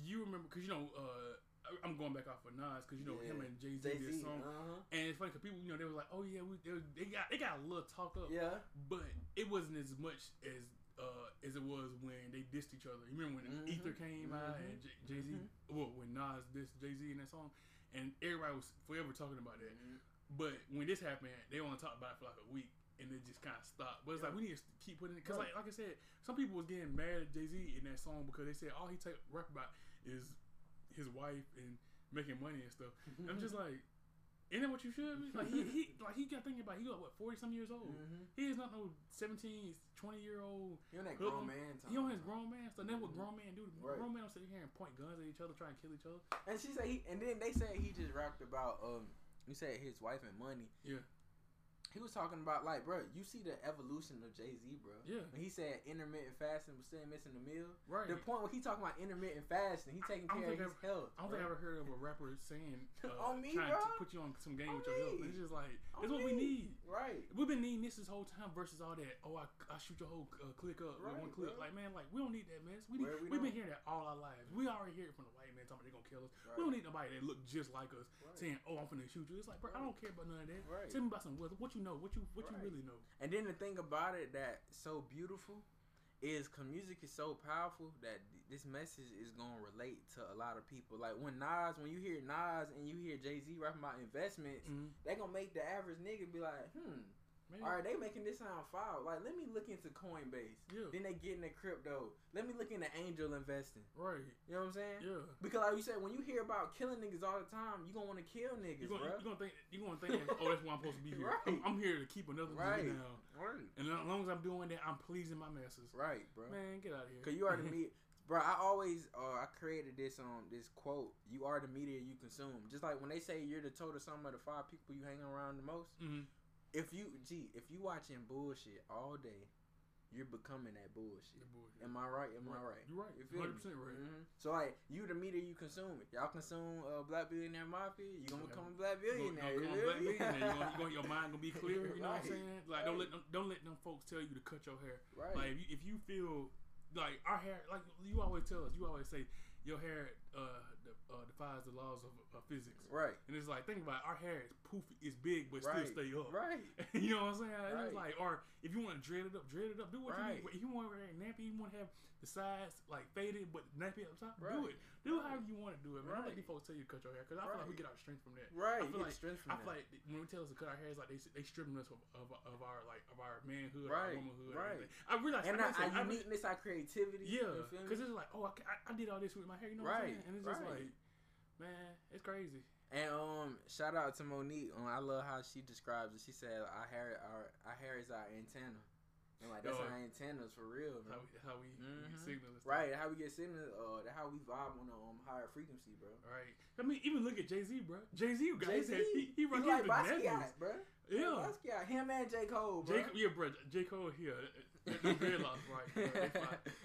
you remember because you know uh, I'm going back off of Nas because you know him and Jay Z did a song, uh huh. and it's funny because people you know they were like, oh yeah, we, they, they got they got a little talk up, Yeah. but it wasn't as much as uh, as it was when they dissed each other. You remember when Mhm. Ether came out Mhm. and Jay Z, Mhm. well when Nas dissed Jay Z in that song, and everybody was forever talking about that. Mhm. But when this happened, they only talked about it for like a week, and it just kind of stopped. But it's like we need to keep putting it because, Right. like, like I said, some people was getting mad at Jay Z in that song because they said all he take rap about is his wife and making money and stuff. And I'm just like, isn't that what you should be? Like he, he like he got thinking about he got what forty some years old. Mhm. He is not no 17, 20 year old. He on that grown man time. He on his grown man stuff. That's what Mhm. grown man do. Right. Grown man don't sit here and point guns at each other, try and kill each other. And she said he, and then they said he just rapped about um. You said his wife and money. Yeah. He was talking about like, bro, you see the evolution of Jay Z, bro. Yeah. When he said intermittent fasting was still missing the meal. Right. The point where he talking about intermittent fasting, he taking care of his health. I don't think I ever heard of a rapper saying uh, On me, trying bro. to put you on some game On with your health. me. It's just like that's what we need. Right. We've been needing this this whole time versus all that. Oh, I, I shoot your whole uh, click up with Right, one clip. bro. Like man, like we don't need that mess. We need, we we have been hearing that all our lives. We already hear it from the white man talking about they gonna kill us. Right. We don't need nobody that look just like us Right. saying, "Oh, I'm finna shoot you." It's like, bro, I don't care about none of that. Right. Tell me about some what, what you know, what you what Right. you really know. And then the thing about it that's so beautiful is cause music is so powerful that this message is gonna relate to a lot of people. Like when Nas, when you hear Nas and you hear Jay Z rapping about investments, Mhm. they gonna make the average nigga be like, hmm, Maybe. all right, they making this sound foul. Like let me look into Coinbase. Yeah. Then they get into crypto. Let me look into angel investing. Right. You know what I'm saying? Yeah. Because like you said, when you hear about killing niggas all the time, you gonna want to kill niggas, You're gonna, bro. you gonna think you gonna think oh that's why I'm supposed to be here. Right. I'm, I'm here to keep another Right. nigga down. Right. And as long as I'm doing that, I'm pleasing my masses. Right, bro. Man, get out of here. Cause you already meet, Bro, I always uh, I created this um this quote. You are the media you consume. Just like when they say you're the total sum of the five people you hang around the most. Mm-hmm. If you gee, if you watching bullshit all day, you're becoming that bullshit. Bullshit. Am I right? Am I right? You're right. You feel me? Hundred percent right. Mhm. So like you the media you consume it. Y'all consume uh, Black Billionaire Mafia. You gonna become a Black You gonna- Billionaire. you you gonna feel black me? billionaire. You gonna, you your mind gonna be clear. You know what I'm saying? Like don't let them, don't let them folks tell you to cut your hair. Right. Like if you, if you feel like our hair, like you always tell us, you always say your hair uh, uh defies the laws of, of physics. right. And it's like think about it, our hair is poofy, it's big, but Right. still stay up. Right. you know what I'm saying? It's Right. like, or if you want to dread it up, dread it up. Do what Right. you need. If you want to wear a nappy, you want to have the sides like faded, but nappy up top. Do it. Do however you want to do it, man. Don't let these folks tell you to cut your hair because I feel like we get our strength from that. Right. I feel like strength from I that. feel like when we tell us to cut our hair, it's like they they stripping us of, of, of our like of our manhood, Right. our womanhood, Right. I realize and I, our, our I uniqueness, our creativity. yeah, because it's like oh I, I, I did all this with my hair, you know what I'm saying? And it's just right. like man, it's crazy. And um, shout out to Monique. Um, I love how she describes it. She said our hair, our our hair is our antenna. And like that's Yo. our antennas for real, How man. we how we, we Mhm. signal. Right, how we get signal, uh, how we vibe on a um, higher frequency, bro. Right. I mean, even look at Jay Z, bro. Jay Z, guys, Jay-Z, he, he run like Basquiat, bro. Yeah. Basquiat, him and J Cole, bro. J. Yeah, bro. J. Cole here. Dreadlocks, right? bro.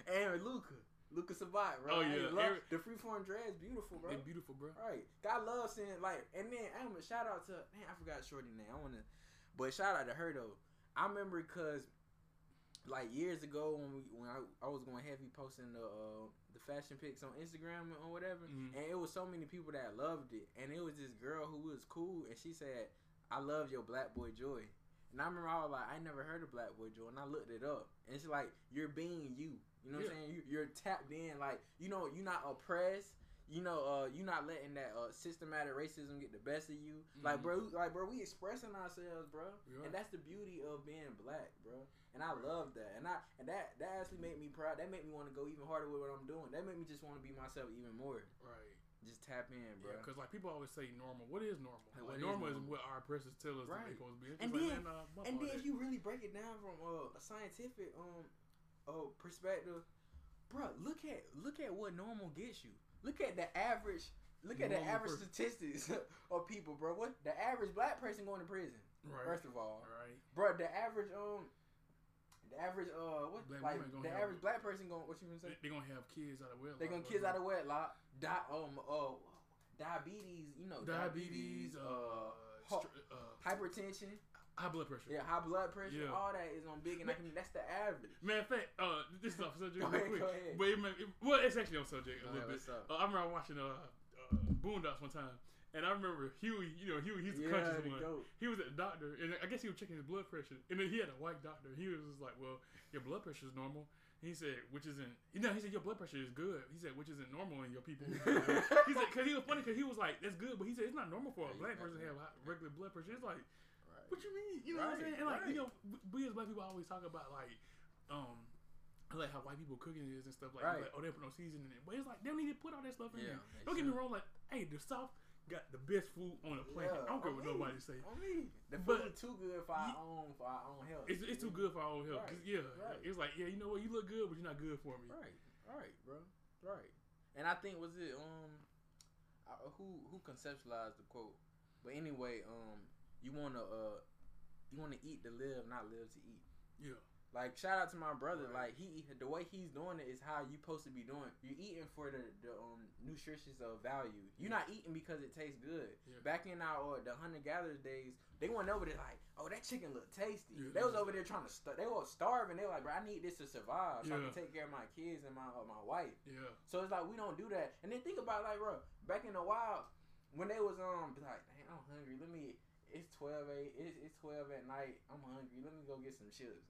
And Luka, Luka Sabbat, bro. Oh, yeah. love, Every- the freeform dreads, beautiful, bro. They beautiful, bro. Right. God loves seeing like, and then I'm a shout out to man, I forgot Shorty name. I wanna, but shout out to her though. I remember because like years ago when we when I, I was going heavy posting the uh, the fashion pics on Instagram or whatever, Mhm. and it was so many people that loved it, and it was this girl who was cool, and she said, "I love your Black Boy Joy." And I remember I was like, I never heard of Black Boy Joy, and I looked it up, and it's like you're being you. You know what Yeah. I'm saying? You, you're tapped in, like you know, you're not oppressed. You know, uh, you're not letting that uh, systematic racism get the best of you. Like, Mhm. bro, like, bro, we expressing ourselves, bro, Yeah. and that's the beauty of being black, bro. And I love that, and I and that that actually made me proud. That made me want to go even harder with what I'm doing. That made me just want to be myself even more. Right. Just tap in, bro. Yeah, because like people always say normal. What is normal? Like, Like, what is normal is, what our oppressors tell us Right. to be. And just like, then- man, uh, And then if you really break it down from uh, a scientific um uh, perspective, bro, look at look at what normal gets you. Look at the average. Look at the average person. statistics of people, bro. What the average black person going to prison? right. First of all, right. bro, the average um, the average uh, what Black like gonna the have- average black person going what you been They, saying? they gonna have kids out of wedlock. They're gonna kids out of wedlock, di- um, uh, diabetes, you know, diabetes, uh, ho- str- uh, hypertension, high blood pressure. yeah, high blood pressure, Yeah. all that is on big, and I can, that's the average. Matter of fact, uh, this is off subject Go real ahead, quick. go ahead. But it, it, well, it's actually on subject a Go little ahead, bit. Uh, I remember watching uh, uh, Boondocks one time, and I remember Huey. You know, Huey, he's the Yeah, conscious the one. goat. He was at the doctor, and I guess he was checking his blood pressure, and then he had a white doctor. He was just like, "Well, your blood pressure is normal." He said, "Which isn't." You know, he said your blood pressure is good. He said, "Which isn't normal in your people." he said, "Cause he was funny, cause he was like, that's good," but he said it's not normal for a black person to have regular blood pressure. It's like. What you mean? You know what I'm saying? And like, right. you know, we as black people always talk about like, um, like how white people cooking is and stuff like, Right. like oh they put no seasoning in it, but it's like they don't need to put all that stuff in Yeah, there. Don't get me wrong, like, hey, the South got the best food on the planet. Yeah, I don't care what me. nobody say. On me. The But- is too good for our Ye- own for our own health. It's, it's too good for our own health. Right, yeah, right. it's like yeah, you know what, you look good, but you're not good for me. Right, right, bro, right. And I think was it um, who who conceptualized the quote? But anyway, um, you wanna uh, you wanna eat to live, not live to eat. Yeah, Like shout out to my brother. Right. Like he, the way he's doing it is how you supposed to be doing. You're eating for the the um nutritious of value. You're not eating because it tastes good. Yeah. Back in our uh, the hunter gatherers days, they went over there like, oh that chicken look tasty. Yeah, they was over there trying to st- they were starving. They were like, bro, I need this to survive so I Yeah. can take care of my kids and my uh, my wife. yeah, So it's like we don't do that. And then think about it, like, bro, back in the wild, when they was um be like, I'm hungry. Let me. It's twelve a. It's, it's twelve at night. I'm hungry. Let me go get some chips.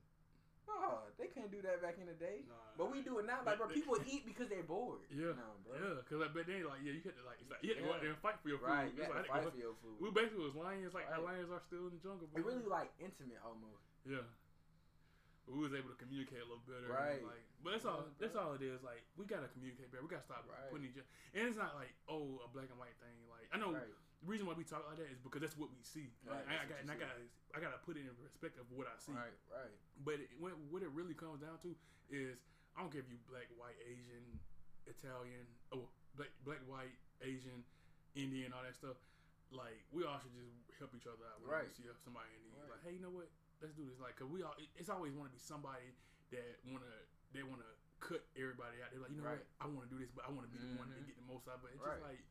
Oh, they couldn't do that back in the day. Nah, But we do it now. Like, bro, people eat because they're bored. yeah, No, bro. yeah. Cause like, but then like yeah, you had to like, it's like you had to go out Yeah. there and fight for your food. Right. You like, to fight for your food. we basically was lions, like Right. lions are still in the jungle. It bro. really like intimate almost. Yeah. But we was able to communicate a little better. Right. Like, but that's all. Yeah, That's all it is. Like, we gotta communicate better. We gotta stop Right. putting each other. And it's not like oh a black and white thing. Like I know Right. The reason why we talk like that is because that's what we see. Right, Like, I, I got and I you got I gotta put it in perspective of what I see. Right. Right. But it, when, what it really comes down to is I don't care if you black, white, Asian, Italian, oh black, black, white, Asian, Indian, all that stuff. Like we all should just help each other out. When Right. we see somebody in need. Right. Like, hey, you know what? Let's do this. Like, cause we all. It's always want to be somebody that wanna they wanna cut everybody out. They're like, you know Right. what? I want to do this, but I want to be the one to Mhm. get the most out. Of but it's Right. just like,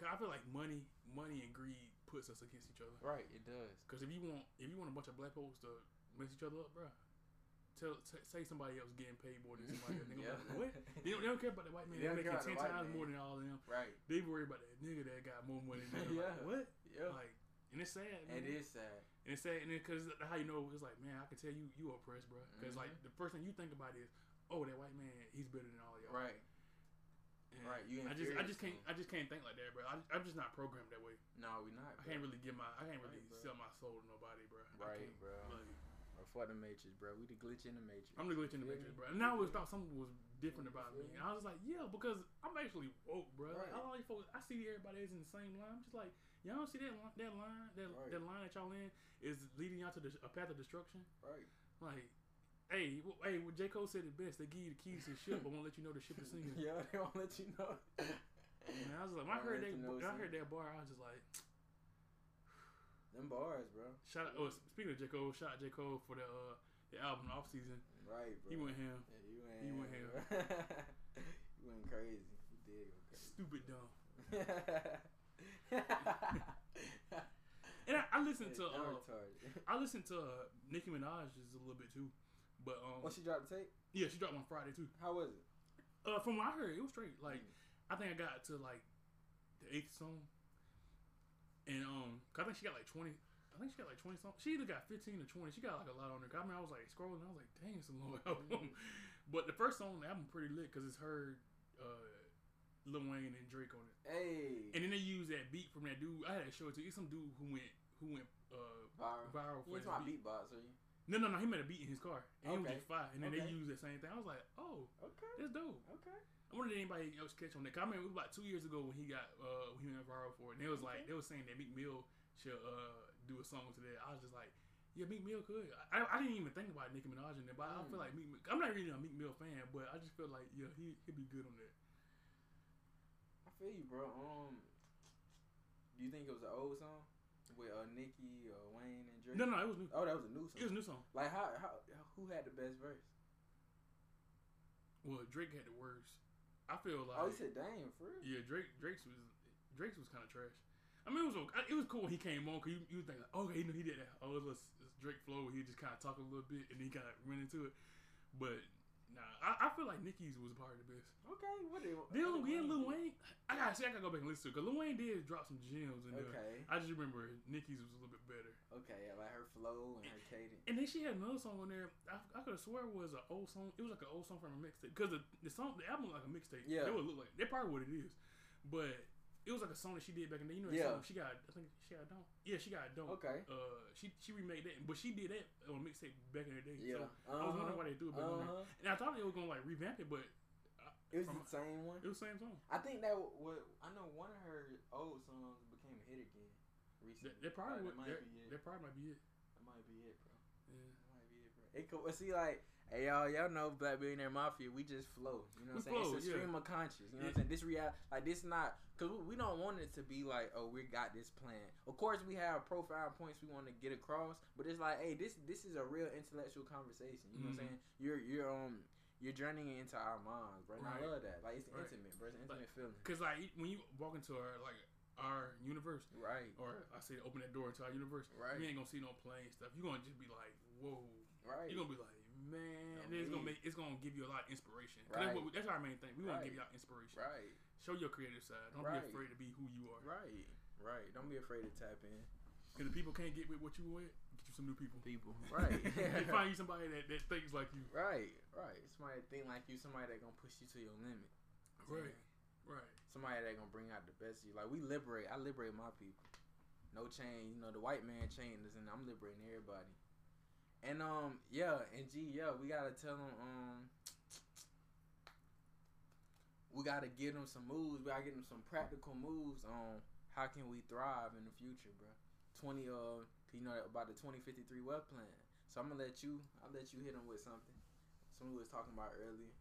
cause I feel like money, money and greed puts us against each other. Right, it does. Because if you want, if you want a bunch of black folks to mess each other up, bro, tell t- say somebody else getting paid more than somebody else. They gonna like, what? They don't, they don't care about the white man. They don't making ten times man. more than all of them. Right. They worry about that nigga that got more money than them. Yeah. Like, what? Yeah. Like, and it's sad. Man. it is sad. And it's sad, and because how you know it's like, man, I can tell you you oppressed, bro. Because like Mhm. the first thing you think about is, oh, that white man, he's better than all y'all. Right. And Right, you I just, I just can't. I just can't think like that, bro. I, I'm just not programmed that way. No, we not. I can't really give my, I can't really Right, sell my soul to nobody, bro. I Right, can't, bro. Like, Or for the Matrix, bro. We the glitch in the Matrix. I'm the glitch in the matrix, bro. And now I thought something was different about me. And I was like, yeah, because I'm actually woke, bro. Like, Right. all these folks, I see everybody is in the same line. I'm just like, y'all don't see that line, that line, that, Right. that line that y'all in is leading y'all to the, a path of destruction. Right. Like, hey, well, hey, what J Cole said it best. They give you the keys to the ship, but won't let you know the ship is sinking. Yeah, they won't let you know. And I was like, when I Won't heard that, when I heard that bar, I was just like, Them bars, bro. shout out. Oh, speaking of J Cole, shout out J Cole for the uh, the album off season. Right, bro. He went him. Yeah, you went. He went ham, ham. you went crazy. You did go crazy. Stupid dumb. And I, I listened to uh. I listened to uh, Nicki Minaj just a little bit too, but um, Oh, she dropped the tape. yeah, she dropped on Friday too. How was it? Uh, from what I heard, it was straight. Like Mm. I think I got to like the eighth song, and um, I think she got like twenty. I think she got like twenty songs. She either got fifteen or twenty. She got like a lot on there. I mean, I was like scrolling. I was like, dang, it's a long album. but the first song on the album pretty lit because it's her, uh, Lil Wayne and Drake on it. Hey. And then they use that beat from that dude. I had to show it to you. It's some dude who went who went uh, viral. viral You for his my beat. beatbox, are you? No, no, no. He made a beat in his car, and it was Okay. just fire. And then they Okay. used that same thing. I was like, oh, Okay. that's dope. Okay. I wonder if anybody else catch on that. I remember it was about two years ago when he got uh when he went viral for it. And they was like they was saying that Meek Mill should uh do a song to that. I was just like, yeah, Meek Mill could. I, I didn't even think about Nicki Minaj in there, but I feel Mm. like Meek. I'm not really a Meek Mill fan, but I just feel like yeah, he he'd be good on that. I feel you, bro. Um, do you think it was an old song with uh Nicki, or Wayne, and Drake? No, no, it was new. Oh, that was a new song. It was a new song. Like how how who had the best verse? Well, Drake had the worst. I feel like oh, he said, "Damn, for real." yeah, Drake Drake's was Drake's was kind of trash. I mean, it was it was cool when he came on because you, you think like, okay, you know, he did that. Oh, it was it's Drake flow. He just kind of talked a little bit and he kind of went into it. But nah, I, I feel like Nicki's was part of the best. Okay, what did Then again, Lil? Wayne, I gotta see, I gotta go back and listen to it because Lil Wayne did drop some gems in there. Okay, I just remember Nicki's was a little bit better. okay, yeah, like her flow and her cadence. And then she had another song on there. I, I could have swear it was an old song. It was like an old song from a mixtape because the, the song, the album, like a mixtape. Yeah. that would look like. That's probably what it is. But it was like a song that she did back in the. You know, Yeah. song she got. I think she got don't. Yeah, she got don't. Okay, Uh, she she remade that, but she did that on a mixtape back in the day. yeah. So I was wondering why they do it back on there. Uh-huh. And I thought they were gonna like revamp it, but It was from- the same one. it was the same song. I think that what I know one of her old songs became a hit again recently. That, that probably would, might that, be it. that probably might be it. That might be it, bro. Yeah. That might be it, bro. It could see like. Hey y'all, y'all know Black Billionaire Mafia. We just flow. You know what I'm saying? flow, it's a yeah. stream of conscious. You know what I'm saying? This real like this not because we don't want it to be like oh we got this plan. Of course we have profile points we want to get across, but it's like hey this this is a real intellectual conversation. You know what I'm Mhm. saying? You're you're um you're journeying into our minds, bro. And I love that. Like it's Right. intimate, bro. It's an intimate feeling. Cause like when you walk into our like our universe, Right. or I say open that door to our universe, Right. you ain't gonna see no plain stuff. You're gonna just be like, whoa. Right. You're gonna be like, man. No, it's gonna make it's gonna give you a lot of inspiration. Right. That's, what that's our main thing. We want to give y'all inspiration. Right. Show your creative side. Don't Right. be afraid to be who you are. Right. Right. Don't be afraid to tap in. Cause the people can't get with what you with. Get you some new people. People. Right. and find you somebody that, that thinks like you. Right, right. Somebody that think like you, somebody that gonna push you to your limit. Right. Right. Somebody that gonna bring out the best of you. Like we liberate. I liberate my people. No chain. You know the white man chained us, and I'm liberating everybody. And um, yeah, and G, yeah, we gotta tell them um, we gotta give them some moves. We gotta give them some practical moves on how can we thrive in the future, bro. Twenty uh, you know about the twenty fifty three wealth plan. So I'm gonna let you. I'll let you hit them with something. Something we was talking about earlier.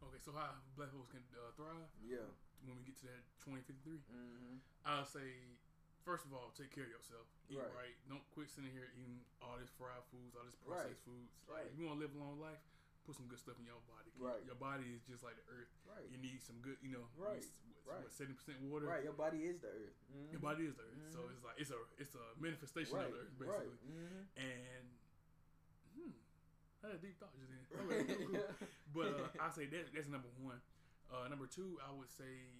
Okay, so how black folks can uh, thrive Yeah. when we get to that 2053? Mm-hmm. I'll say, first of all, take care of yourself. Eat Right. right. Don't quit sitting here eating all this fried foods, all this Right. processed foods. Right. Like, if you want to live a long life, put some good stuff in your body. Right. Your body is just like the earth. Right. You need some good, you know, Right. What, seventy percent water. Right. Your body is the earth. Mhm. Your body is the earth. So Mhm. it's like it's a it's a manifestation Right. of the earth, Right. basically. Mhm. And hmm, I had a deep thought just then. Okay, cool, cool. But uh, I say that that's number one. Uh, number two, I would say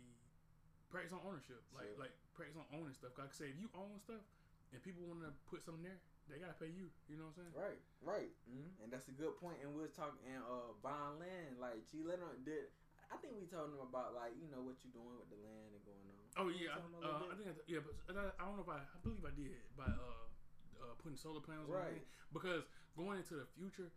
practice on ownership. Like Sure. like practice on owning stuff. Like I say, if you own stuff and people want to put something there, they gotta pay you. You know what I'm saying? Right, right, mm-hmm. and that's a good point. And we was talking and uh buying land, like she let on did. I think we told them about like you know what you doing with the land and going on. Oh yeah, a uh, I think I, yeah, but I, I don't know if I, I believe I did by uh, uh putting solar panels on Right. it because going into the future,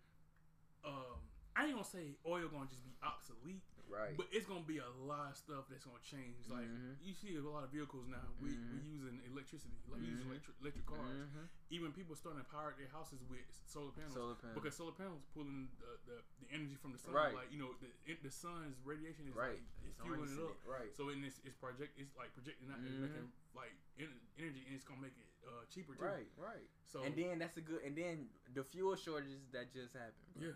um, I ain't gonna say oil gonna just be obsolete, right, but it's gonna be a lot of stuff that's gonna change. Like Mhm. you see a lot of vehicles now, we we Mhm. using electricity, like we using Mhm. electric electric cars. Mhm. Even people starting to power their houses with solar panels. solar panels. Because solar panels pulling the, the, the energy from the sun, Right. like you know the the sun's radiation is right, like it's fueling it up. Right, So in this, it's project, it's like projecting out, making like energy, and it's gonna make it uh, cheaper too. right, right. So and then that's a good. And then the fuel shortages that just happened. bro. yeah,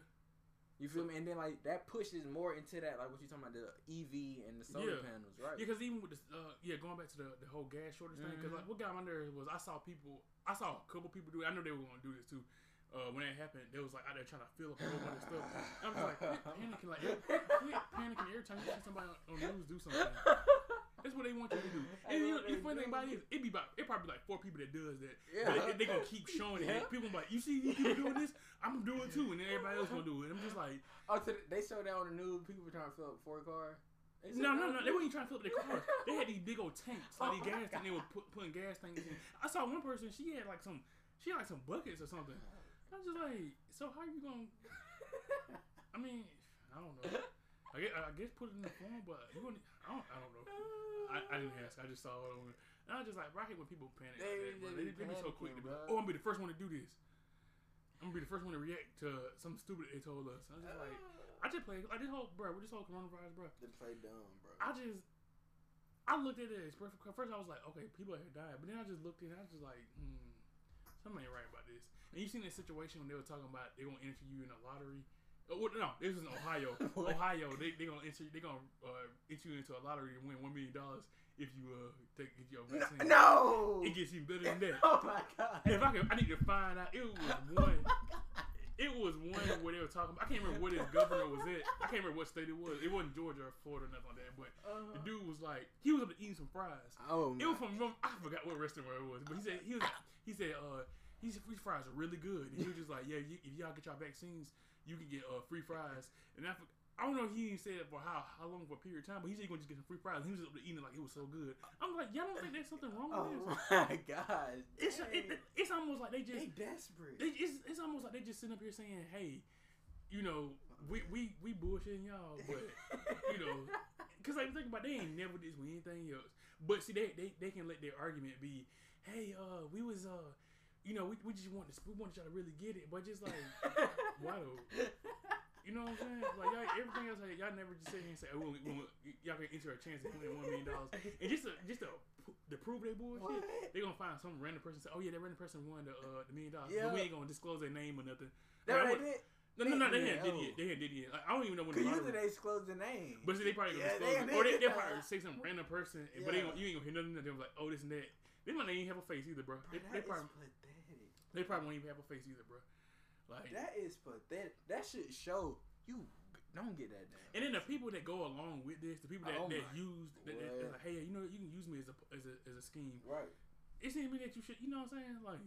You feel me? And then like that pushes more into that, like what you talking about, the EV and the solar Yeah. panels, right? yeah, because even with this, uh, yeah, going back to the, the whole gas shortage thing, because like what got my nerves was I saw people, I saw a couple people do it. I know they were gonna do this too. Uh, when that happened, they was like out there trying to fill up a whole bunch of stuff. I'm just like quit panicking, like quit, panicking every time you see somebody on, on the news do something. That's what they want you to do. And you know, the funny thing about it is, it be about it probably like four people that does that. Yeah. But they, they gonna keep showing it. Yeah. People like, you see these people doing this, I'm gonna do it too, and then everybody else gonna do it. I'm just like, Oh, so they showed that on the news. People were trying to fill up four cars. They no, no, no. They weren't even trying to fill up their cars. They had these big old tanks, like these oh gas tanks. They were put, putting gas tanks in. I saw one person. She had like some, she had like some buckets or something. I was just like, so how are you gonna? I mean, I don't know. I guess, I guess put it in the form, but you wouldn't. I don't, I don't know. I, I didn't ask. I just saw it on. And I was just like, bro, I hate when people panic. They- like that, they They, they, be so quick to be like, oh, I'm gonna be the first one to do this. I'm gonna be the first one to react to some stupid they told us. I was just like, I just play. Like this whole, bro, with this whole coronavirus, bro. They play dumb, bro. I just, I looked at it. First, I was like, okay, people have died, but then I just looked at it. I was just like, hmm, something ain't right about this. And you seen that situation when they were talking about they gonna enter you in a lottery. Oh, no, this is in Ohio. Ohio, they they gonna enter they gonna uh, enter you into a lottery and win one million dollars if you uh take get your vaccine. No. It gets even better than that. Oh my god. If I could, I need to find out. It was one. It was one where they were talking. About, I can't remember what this governor was at. I can't remember what state it was. It wasn't Georgia or Florida or nothing like that. But the dude was like, he was up to eating some fries. Oh It was my. from I forgot what restaurant it was, but he said he was he said uh he said free fries are really good, and he was just like yeah, you, if y'all get your vaccines, you can get uh free fries. And I I don't know if he didn't say it for how how long for a period of time, but he said he gonna just get some free fries. And he was up to eating it like it was so good. I'm like, y'all don't think there's something wrong with Oh this? Oh my god! It's it, it's almost like they just they desperate. they, it's, it's almost like they just sitting up here saying, "Hey, you know, we we we bullshitting y'all, but you know, because like think about it, they ain't never did this with anything else. But see, they they, they can let their argument be, "Hey, uh, we was uh, you know, we, we just want to, we wanted y'all to really get it, but just like why though? You know what I'm saying? Like y'all, everything else, like, y'all never just sit here and say, "Oh, we, we, we- y'all can enter a chance to win one million dollars," and just to, just to, to prove they bullshit, they gonna find some random person say, "Oh yeah, that random person won the uh, the million dollars," Yeah. but we ain't gonna disclose their name or nothing. That Like, I what would- they did? no, no, no, they Yeah, did it yet. They hadn't did. Like, I don't even know when Cause usually lottery. they disclose the name. But see, they probably gonna Yeah, disclose they- or they, they probably say some random person, yeah. but they gonna, you ain't gonna hear nothing. They be like, "Oh, this and that." They might not even have a face either, bro. Bro, They, they probably. They probably won't even have a face either, bro. Like, That is pathetic. That should show you don't get that damn. and then the people that go along with this, the people that, Oh that use, that, that, that's like, hey, you know, you can use me as a as a, as a scheme. Right. It seems to me that you should, you know what I'm saying? Like,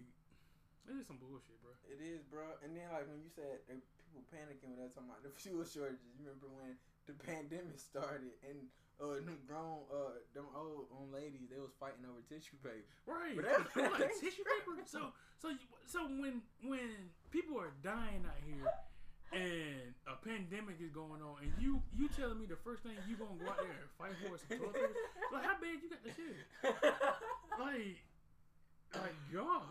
it is some bullshit, bro. It is, bro. And then like when you said people panicking when they're talking about the fuel shortages, you remember when the pandemic started and uh them grown uh them old old ladies they was fighting over tissue paper. Right. But that- like tissue paper. So so so when when people are dying out here and a pandemic is going on and you you telling me the first thing you gonna go out there and fight for is some toilet paper? Like how bad you got the shit? Like like God.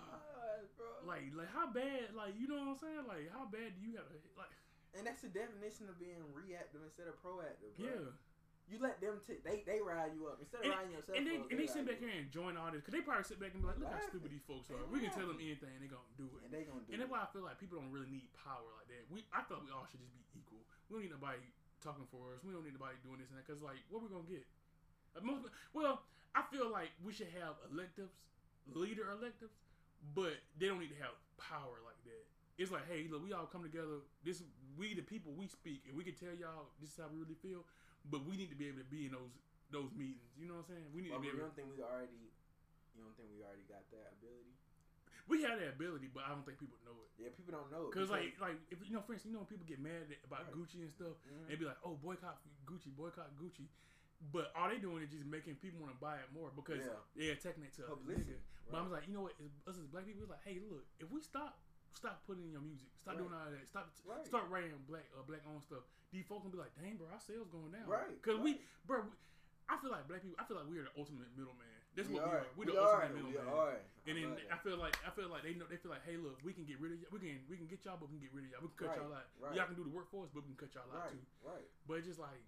Like like how bad like you know what I'm saying? Like how bad do you have to like And that's the definition of being reactive instead of proactive. Bro. Yeah. You let them t- they they ride you up instead of And, riding yourself and they up. and they sit back you here and join all this because they probably sit back and be like, look how stupid these folks are. We can tell them anything, they gonna do it. and they gonna do. And it. And that's why I feel like people don't really need power like that. We I thought we all should just be equal. We don't need nobody talking for us. We don't need nobody doing this and that because like what we gonna get? Like, most, well, I feel like we should have electives, leader electives, but they don't need to have power like that. It's like, hey, look, we all come together. This we the people we speak, and we can tell y'all this is how we really feel. But we need to be able to be in those those meetings. You know what I'm saying? We need But to be Able you don't think we already? You don't think we already got that ability? We have that ability, but I don't think people know it. Yeah, people don't know. it Cause like like if you know, for instance, you know when people get mad at- about Right. Gucci and stuff, Mhm. they be like, "Oh, boycott Gucci, boycott Gucci," but all they doing is just making people want to buy it more because Yeah. they're attacking it to a Publicity, nigga. But I'm like, you know what? Us as black people, it's like, hey, look, if we stop, stop putting in your music, stop Right. doing all that, stop, Right. start writing black uh, black owned stuff. These folks gonna be like, dang, bro, our sales going down, Right, Because we, bro, we, I feel like black people, I feel like we're the ultimate middleman. That's we what are. we are. We're we the are. ultimate middleman. And then I feel like I feel like they know they feel like, hey, look, we can get rid of y'all. We can we can get y'all, but we can get rid of y'all. We can cut Right, y'all out. right. Y'all can do the work for us, but we can cut y'all out right, too. right. But it's just like,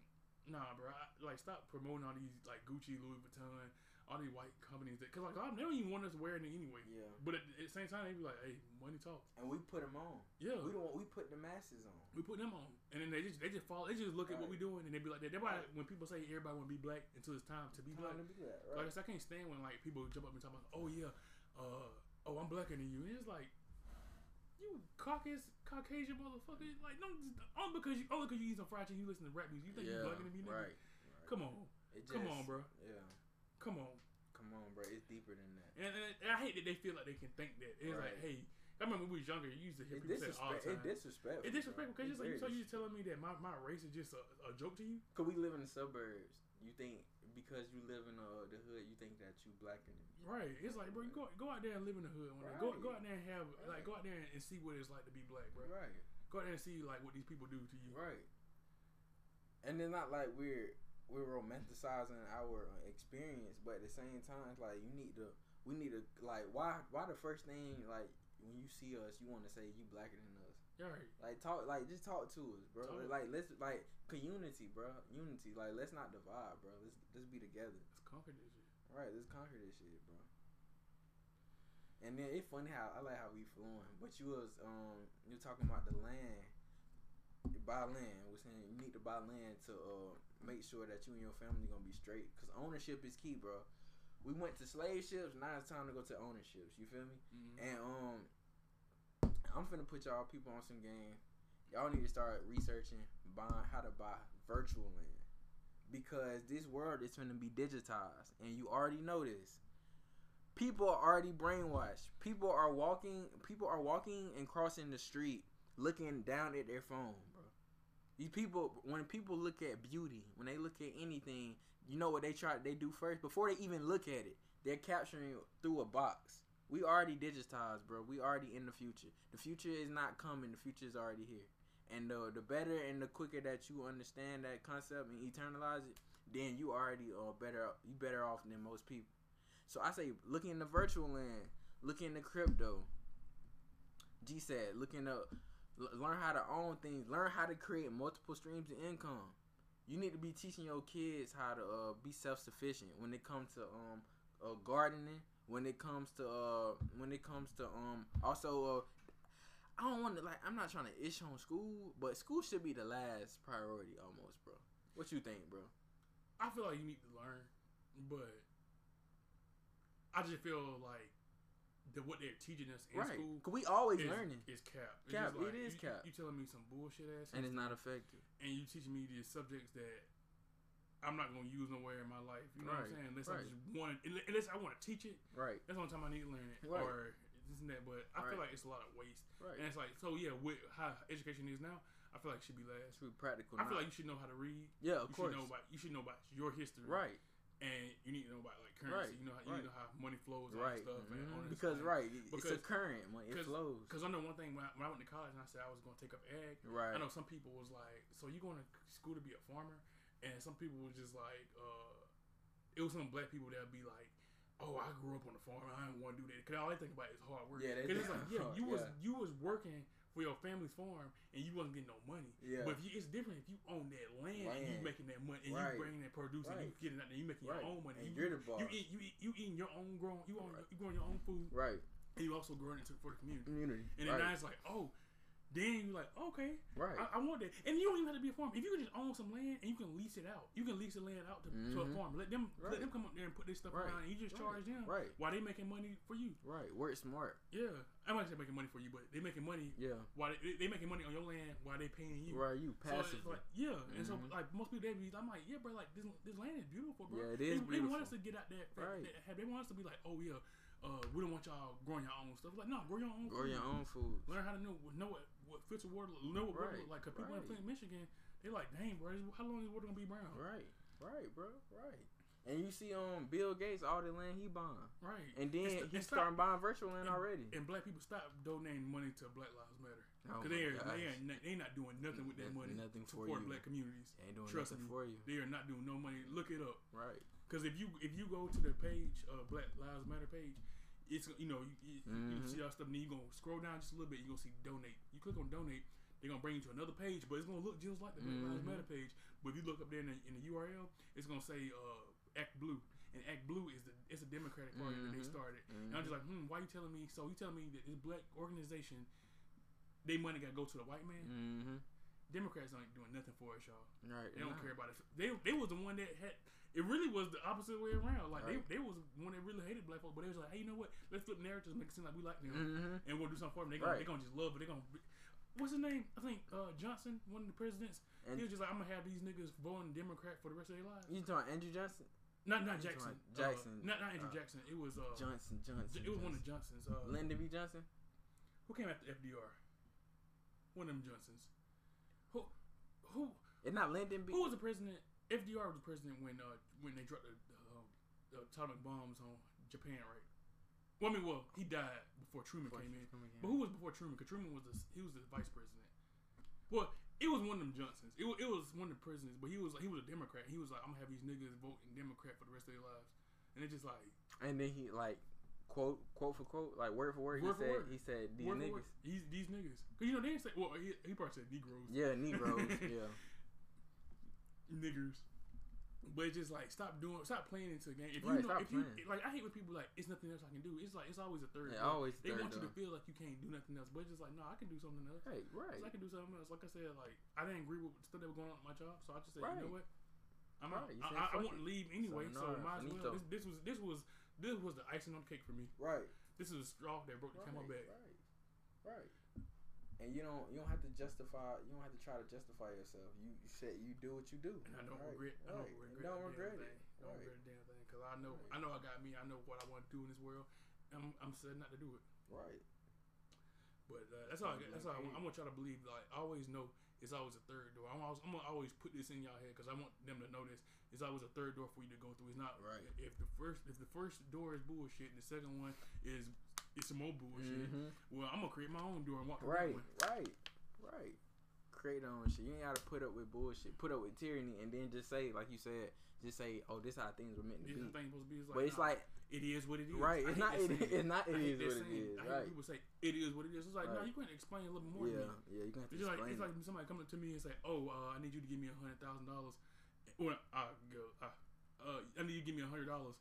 nah, bro. I, like, stop promoting all these like Gucci, Louis Vuitton, all these white companies that, cause like they don't even want us wearing it anyway. Yeah. But at, at the same time, they be like, hey, money talks. And we put them on. Yeah, We don't. We put the masses on. We put them on, and then they just they just follow. They just look at what we Right. doing, and they be like that. That's why Right. when people say everybody want to be black until it's time to be black. Time to be that, Like I right? said, I can't stand when like people jump up and talk about, oh yeah, uh, oh I'm blacker than you. And it's like, you Caucasian Caucasian motherfucker. Like no, just, only because you only because you eat some fried chicken, you listen to rap music. You think you're blacker than me? Nigga? right. right. Come on, It come on, bro. Yeah. Come on. Come on, bro. It's deeper than that. And, and, and I hate that they feel like they can think that. It's like, hey, I remember when we was younger, you used to hear It people say it all the time. It disrespectful. It's disrespectful because it's like, It so you telling me that my, my race is just a, a joke to you? Cause we live in the suburbs. You think because you live in uh, the hood, you think that you blacker than me. Right. It's like, bro, you go go out there and live in the hood. One day. Go go out there and have like go out there and see what it's like to be black, bro. Right. Go out there and see like what these people do to you. Right. And it's not like we're we're romanticizing our experience, but at the same time, like you need to we need to like why why the first thing like when you see us, you want to say you blacker than us. Right. Like talk like just talk to us, bro. Talk. Like let's like community, bro. Unity. Like let's not divide, bro. Let's let's be together. Let's conquer this shit. Right, let's conquer this shit, bro. And then it's funny how I like how we flowing, but you was um you were talking about the land, buy land. We're saying you need to buy land to uh make sure that you and your family gonna be straight, cause ownership is key, bro. We went to slave ships, now it's time to go to ownerships. You feel me? Mhm. And um, I'm finna put y'all people on some game. Y'all need to start researching buying how to buy virtual land because this world is finna be digitized, and you already know this. People are already brainwashed. People are walking. People are walking and crossing the street, looking down at their phone. These people, when people look at beauty, when they look at anything, you know what they try. They do first before they even look at it. They're capturing it through a box. We already digitized, bro. We already in the future. The future is not coming. The future is already here. And the the better and the quicker that you understand that concept and eternalize it, then you already are better. You better off than most people. So I say, look in the virtual land, look in the crypto. G said, look in the, l- learn how to own things, learn how to create multiple streams of income. You need to be teaching your kids how to uh, be self sufficient when it comes to um uh, gardening. When it comes to uh when it comes to um also uh I don't want to like I'm not trying to ish on school, but school should be the last priority almost, bro. What you think, bro? I feel like you need to learn, but I just feel like that what they're teaching us in right? school Cause we always is, learning, is cap. It's Cap, just it is you, cap. You telling me some bullshit ass, and it's not effective. and you teaching me these subjects that I'm not gonna use nowhere in my life. You know what I'm saying? Unless right. I just want, unless I want to teach it. Right, That's the only time I need to learn it, Right. or this and that. But I feel like it's a lot of waste, right. and it's like so. Yeah, with how education is now, I feel like it should be last. It's be practical. I feel like you should know how to read. yeah, of you course. should know about you should know about your history, right, And you need to know about like Right, currency. You know how right. you know how money flows, and that stuff, and Mhm. all this Because right, it- it's a Because- current. It flows. Because I know one thing when I, when I went to college and I said I was going to take up ag. Right. I know some people was like, "So you going to school to be a farmer?" And some people was just like, uh, "It was some black people that would be like." Oh, I grew up on the farm. I didn't want to do that because all they think about is hard work. Yeah, because it's like, yeah, you was yeah. you was working for your family's farm and you wasn't getting no money. Yeah. But if you, it's different if you own that land, and you Land. making that money and Right. you bringing that produce and you Right. getting out there, you making Right. your own money. And you, you're the You boss. eat, you eat, you eating your own grown, you own, Right. you growing your own food, Right. and you also growing it to- for the community. Community. And then right. now it's like, oh, then you're like, okay, right. I, I want that. And you don't even have to be a farmer. If you can just own some land and you can lease it out, you can lease the land out to, to a Mhm. farmer. Let them Right. let them come up there and put this stuff Right. around, and you just Right. charge them Right. while they making money for you. Right. Work smart. Yeah, I'm not say making money for you, but they making money Yeah. while they, they making money on your land while they paying you. Right. You So it's passive. like yeah, and so Mhm. like most people they be, I'm like yeah, bro, like this this land is beautiful, bro. Yeah, it they, is They want us to get out there, Right. They, they want us to be like, oh yeah, uh, we don't want y'all growing your own stuff. Like no, grow your own. Grow food. your own food. Learn how to know know what what filter water know what Right, like. Cause people in right. Flint, Michigan, they like, dang, bro, how long is water gonna be brown? Right. Right, bro. Right. And you see, um, Bill Gates, all the land he buying, Right. and then It's he's starting buying virtual land and, already. And black people stop donating money to Black Lives Matter. Oh Cause my they are, they are not, they not doing nothing with that money nothing to for support you. black communities. Ain't doing Trust nothing me. for you. They are not doing no money. Look it up. Right. Because if you if you go to the page, uh, Black Lives Matter page, it's you know you, you, you Mhm. see all stuff. And then you gonna scroll down just a little bit. You gonna see donate. You click on donate. They're gonna bring you to another page, but it's gonna look just like the Black Lives Mhm. Matter page. But if you look up there in the, in the URL, it's gonna say uh, Act Blue, and Act Blue is the it's a Democratic party that they Mhm. started. And I'm just like, hmm, why are you telling me? So you telling me that this black organization, they money gotta go to the white man? Mm-hmm. Democrats ain't doing nothing for us, y'all. Right. They don't nah. care about it. They they was the one that had. It really was the opposite way around. Like Right. they, they was one that really hated black folk, but they was like, hey, you know what? Let's flip narratives, make it seem like we like them, Mm-hmm. and we'll do something for them. They gonna, Right. they gonna just love it. They gonna. Be, what's his name? I think uh, Johnson, one of the presidents. And he was just like, I'm gonna have these niggas voting Democrat for the rest of their lives. you talking Andrew Johnson? Not not Jackson. Jackson, Uh, not not Andrew uh, Jackson. It was uh. Johnson, Johnson. It was one of the Johnsons. Uh, Lyndon B. Johnson. who came after FDR? One of them Johnsons. Who who It's not Lyndon B. Who was the president? FDR was the president when uh when they dropped the, uh, the atomic bombs on Japan, right? Well, I mean, well, he died before Truman Before came in. Truman came But who was before Truman? Because Truman was the he was the vice president. Well, it was one of them Johnsons. It was, it was one of the presidents, but he was he was a Democrat. He was like, I'm gonna have these niggas voting Democrat for the rest of their lives, and it's just like And then he like quote quote for quote like word for word. Word he said word. he said these word niggas. these these niggas. Cause you know they didn't say well he, he probably said Negroes. Yeah, Negroes. yeah. Niggers. But it's just like stop doing, stop playing into the game. If Right, you know, stop if you playing. like, I hate when people like it's nothing else I can do. It's like it's always a third. Yeah, always They third want you to feel like you can't do nothing else, but it's just like no, I can do something else. Right. Right. I can do something else. Like I said, like I didn't agree with stuff that was going on at my job, so I just said, Right. you know what, I'm out. Right, you I, I, I to leave anyway, so Sayonara, might as well. This, this was this was this was the icing on the cake for me. Right. This is a straw that broke the Right. camel back. Right. Right. And you don't you don't have to justify you don't have to try to justify yourself. You you said you do what you do. And I don't Right, regret. I don't And regret. don't regret damn it. thing. Don't Right. regret a damn thing because I know. Right. I know I got me. I know what I want to do in this world. I'm I'm set not to do it. Right. But uh, that's all. I, that's all. I. I want y'all to believe. Like I always know, it's always a third door. I'm always, I'm gonna always put this in y'all head because I want them to know this. It's always a third door for you to go through. It's not Right. If the first if the first door is bullshit and the second one is it's some more bullshit. Mhm. Well, I'm gonna create my own door and walk Right. Right. Right. Create your own shit. You ain't gotta put up with bullshit. Put up with tyranny and then just say, like you said, just say, "Oh, this how things were meant to This be." is thing supposed to be. It's like, But it's nah, like it is what it is. Right, it's not- it- it's not It is I hate is that what it saying. is, I hate right. people say it is what it is. It's like no, Right. you can't explain a little bit more. yeah, to me. yeah. You gonna have to It's just like explain it's it. like somebody coming to me and say, "Oh, uh, I need you to give me a hundred thousand dollars." Well, I go, uh, uh, I need you to give me a hundred dollars,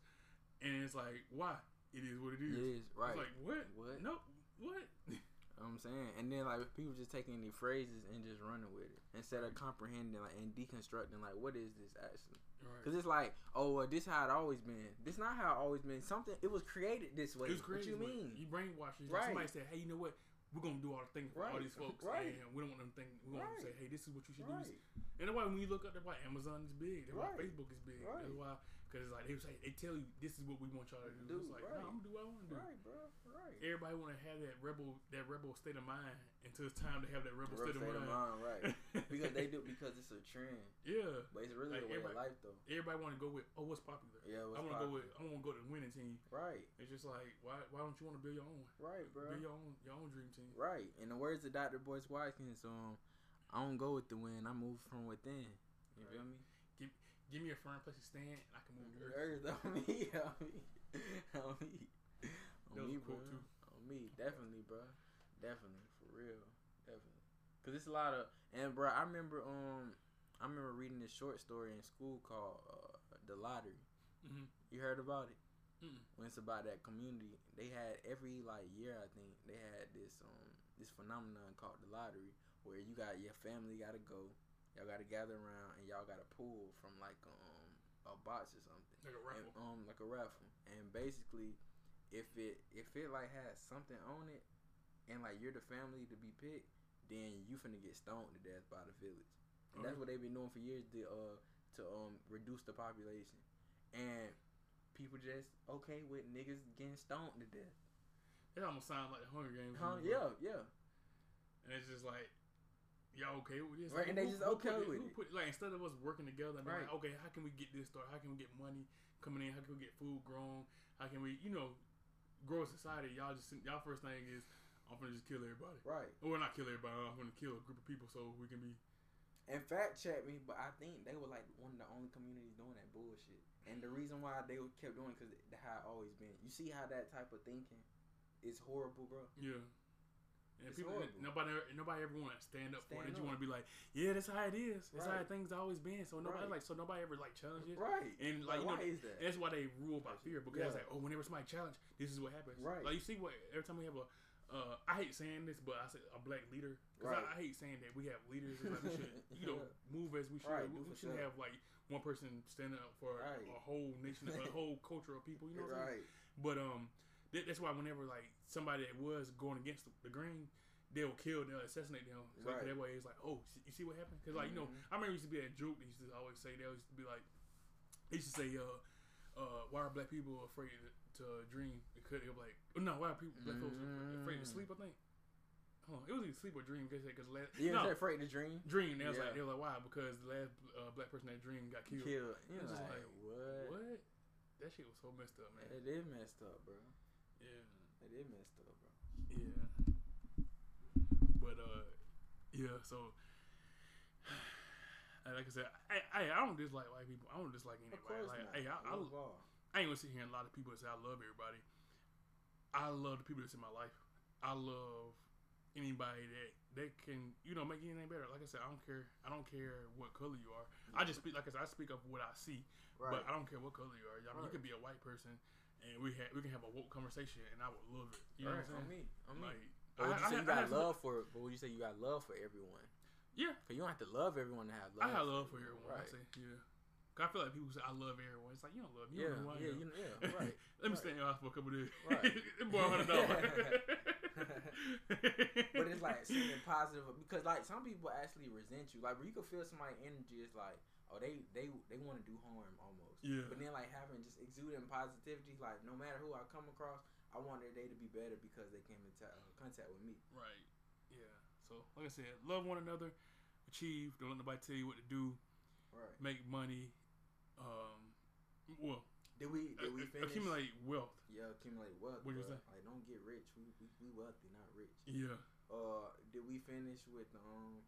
and it's like, why? It is what it is. It is right. It's like what? What? No, what? You know what I'm saying, and then like people just taking the phrases and just running with it instead of comprehending like and deconstructing like what is this actually? Right. Because it's like, oh, well, this how it always been. This not how it always been. Something it was created this way. It. What you mean? You brainwash. Right. Somebody said, "Hey, you know what? We're gonna do all the things for all Right. these folks, Right. and we don't want them to think. We want them to say, "Hey, this is what you should do." Right. And that's why when you look up, that's why Amazon is big. That's why Facebook is big. Right. That's why because it's like they say they tell you this is what we want y'all to do. Do, it's like, right. no, I'm gonna do what I want to do. Right, bro. Right. Everybody want to have that rebel, that rebel state of mind until it's time to have that rebel Real state, state of mind. mind, right? because they do because it's a trend, yeah. but it's really Like, a way of life though. Everybody want to go with, oh, what's popular? Yeah, I want to go with, I want to go to the winning team. Right, It's just like, why, why don't you want to build your own, right, bro. build your own, your own dream team? Right. In the words of Dr. Boyce Watkins, um, I don't go with the win. I move from within. You feel me? Give me a firm place to stand, and I can move the earth. Earth on me, on me, on me, on me, bro. too. On me, definitely, bro. Definitely, for real. definitely. Cause it's a lot of and bro, I remember um, I remember reading this short story in school called uh, "The Lottery." hmm You heard about it? Mm-mm. When it's about that community, they had every like year I think they had this um this phenomenon called the lottery where you got your family got to go, y'all got to gather around and y'all got to pull from like um a box or something. Like a And, raffle. um, like a raffle, and basically, if it if it like has something on it, and like you're the family to be picked, then you finna get stoned to death by the village. And that's what they've been doing for years to uh to um reduce the population, and people just okay with niggas getting stoned to death. It almost sounds like the Hunger Games. Huh? Yeah, yeah. And it's just like, y'all okay with this? Right, and they just okay put with who it. Put, like instead of us working together, Right. like, okay, how can we get this started? How can we get money coming in? How can we get food grown? How can we, you know, grow a society? Y'all just y'all first thing is I'm gonna just kill everybody. Right. Well, not kill everybody. I'm gonna kill a group of people so we can be. And fact check me, but I think they were like one of the only communities doing that bullshit. And the reason why they kept doing because how it always been. You see how that type of thinking is horrible, bro. Yeah. And It's people, horrible. nobody, nobody ever want to stand up for Stand it. You want to be like, yeah, that's how it is. That's how things always been. So nobody Right. like, so nobody ever like challenges. Right. And like, you know, why is that? That's why they rule by fear because Yeah. it's like, oh, whenever somebody challenge, this is what happens. Right. Like you see what every time we have a, uh, I hate saying this, but I say a black leader because Right. I, I hate saying that we have leaders. It's like we should, you know, move as we should. Right, we we shouldn't sure. have like one person standing up for Right. a whole nation, a whole culture of people. You know what I'm saying? right. But um, that, that's why whenever like somebody that was going against the, the grain, they'll kill, they'll assassinate them. So Right. that way it's like, oh, you see what happened? Because like you know, Mhm. I remember used to be that joke. They used to always say they used to be like, they used to say, uh, uh, why are black people afraid to, to dream? Because they're like, oh, no, why are people black folks afraid to Mm. sleep? I think. Hold on, it was either sleep or dream. Because because last no, no. afraid to dream? dream. They was like they were like why? Because the last uh, black person that dreamed got killed. Killed. You know, like, like, what? What? That shit was so messed up, man. It is messed up, bro. Yeah. It is messed up, bro. Yeah. But uh, yeah. So, and like I said, I, I I don't dislike white people. I don't dislike anybody. Of course Like, not. hey, I, I, all. I ain't gonna sit here and a lot of people say I love everybody. I love the people that's in my life. I love anybody that that can you know make anything better. Like I said, I don't care. I don't care what color you are. I just speak like I said. I speak of what I see, Right. but I don't care what color you are. I mean, you Right. could be a white person, and we ha- we can have a woke conversation, and I would love it. You know what I'm On saying? me. On me. Like, But would you say I- you got have some- love for? But would you say you got love for everyone? Yeah, Cause you don't have to love everyone to have love. I have love for everyone. I Right. say, yeah. 'Cause I feel like people say I love everyone. It's like you don't love me. You Yeah. don't know who I Yeah. am. You know, yeah. Right. Let me right. stand your house for a couple days. Right. Boy, hundred dollars. but it's like something positive because like some people actually resent you. Like where you can feel somebody's energy is like, oh they they they want to do harm almost. Yeah. But then like having just exuding positivity, like no matter who I come across, I want their day to be better because they came in ta- uh, contact with me. Right. Yeah. So, like I said, love one another, achieve. Don't let nobody tell you what to do. Right. Make money. Um. Well, Did we did we finish? accumulate wealth. Yeah, accumulate wealth. What'd you bruh. say? Like don't get rich. We, we we wealthy, not rich. Yeah. Uh, did we finish with um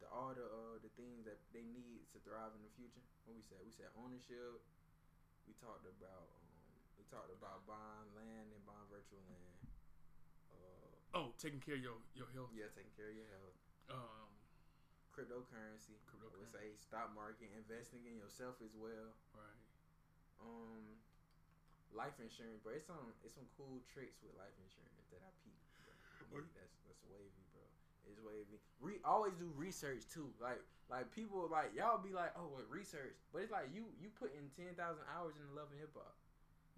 the all the uh the things that they need to thrive in the future? What we said? We said ownership. We talked about um we talked about buying land and buying virtual land. Uh, Oh, taking care of your your health. yeah, taking care of your health. Um. Cryptocurrency. I would say stock market, investing in yourself as well. Right. Um, life insurance, bro. It's some it's some cool tricks with life insurance that I peep. Bro. What? That's that's wavy, It's wavy. Re- always do research too. Like like people like y'all be like, oh, what research? But it's like you you put in ten thousand hours in the love and hip hop.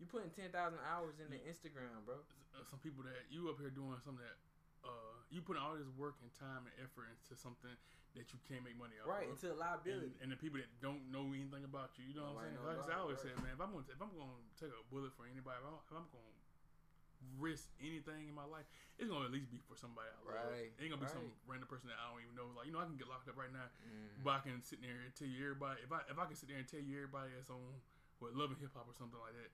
You putting ten thousand hours in the Instagram, bro. Uh, Some people that you up here doing something that. Uh, you put all this work and time and effort into something that you can't make money off Right of. into and, liability. and the people that don't know anything about you, you know what I'm saying? Like I said, always it, say, man, if I'm gonna if I'm gonna take a bullet for anybody, if I'm, if I'm gonna risk anything in my life, it's gonna at least be for somebody I love. Right, It ain't gonna be some random person that I don't even know. Like you know, I can get locked up right now, Mhm. but I can sit there and tell you everybody. If I if I can sit there and tell you everybody that's on what loving hip hop or something like that,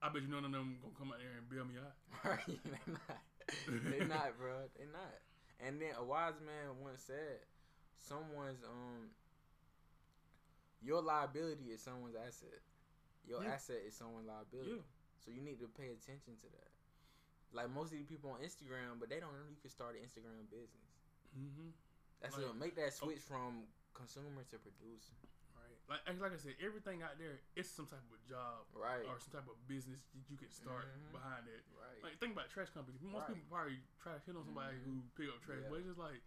I bet you none of them gonna come out there and bail me out. Right, they not. They're not, bro. They're not. And then a wise man once said, "Someone's um, your liability is someone's asset. Your Yeah. asset is someone's liability. Yeah, So you need to pay attention to that. like most of the people on Instagram, but they don't know you can start an Instagram business. Mm-hmm. That's Like- it. Make that switch from consumer to producer. Right. Like like I said, everything out there, it's some type of job Right. or some type of business that you can start Mhm. behind it. Right. Like think about trash companies. Most Right. people probably try to hit on somebody Mhm. who pick up trash, Yeah. but it's just like,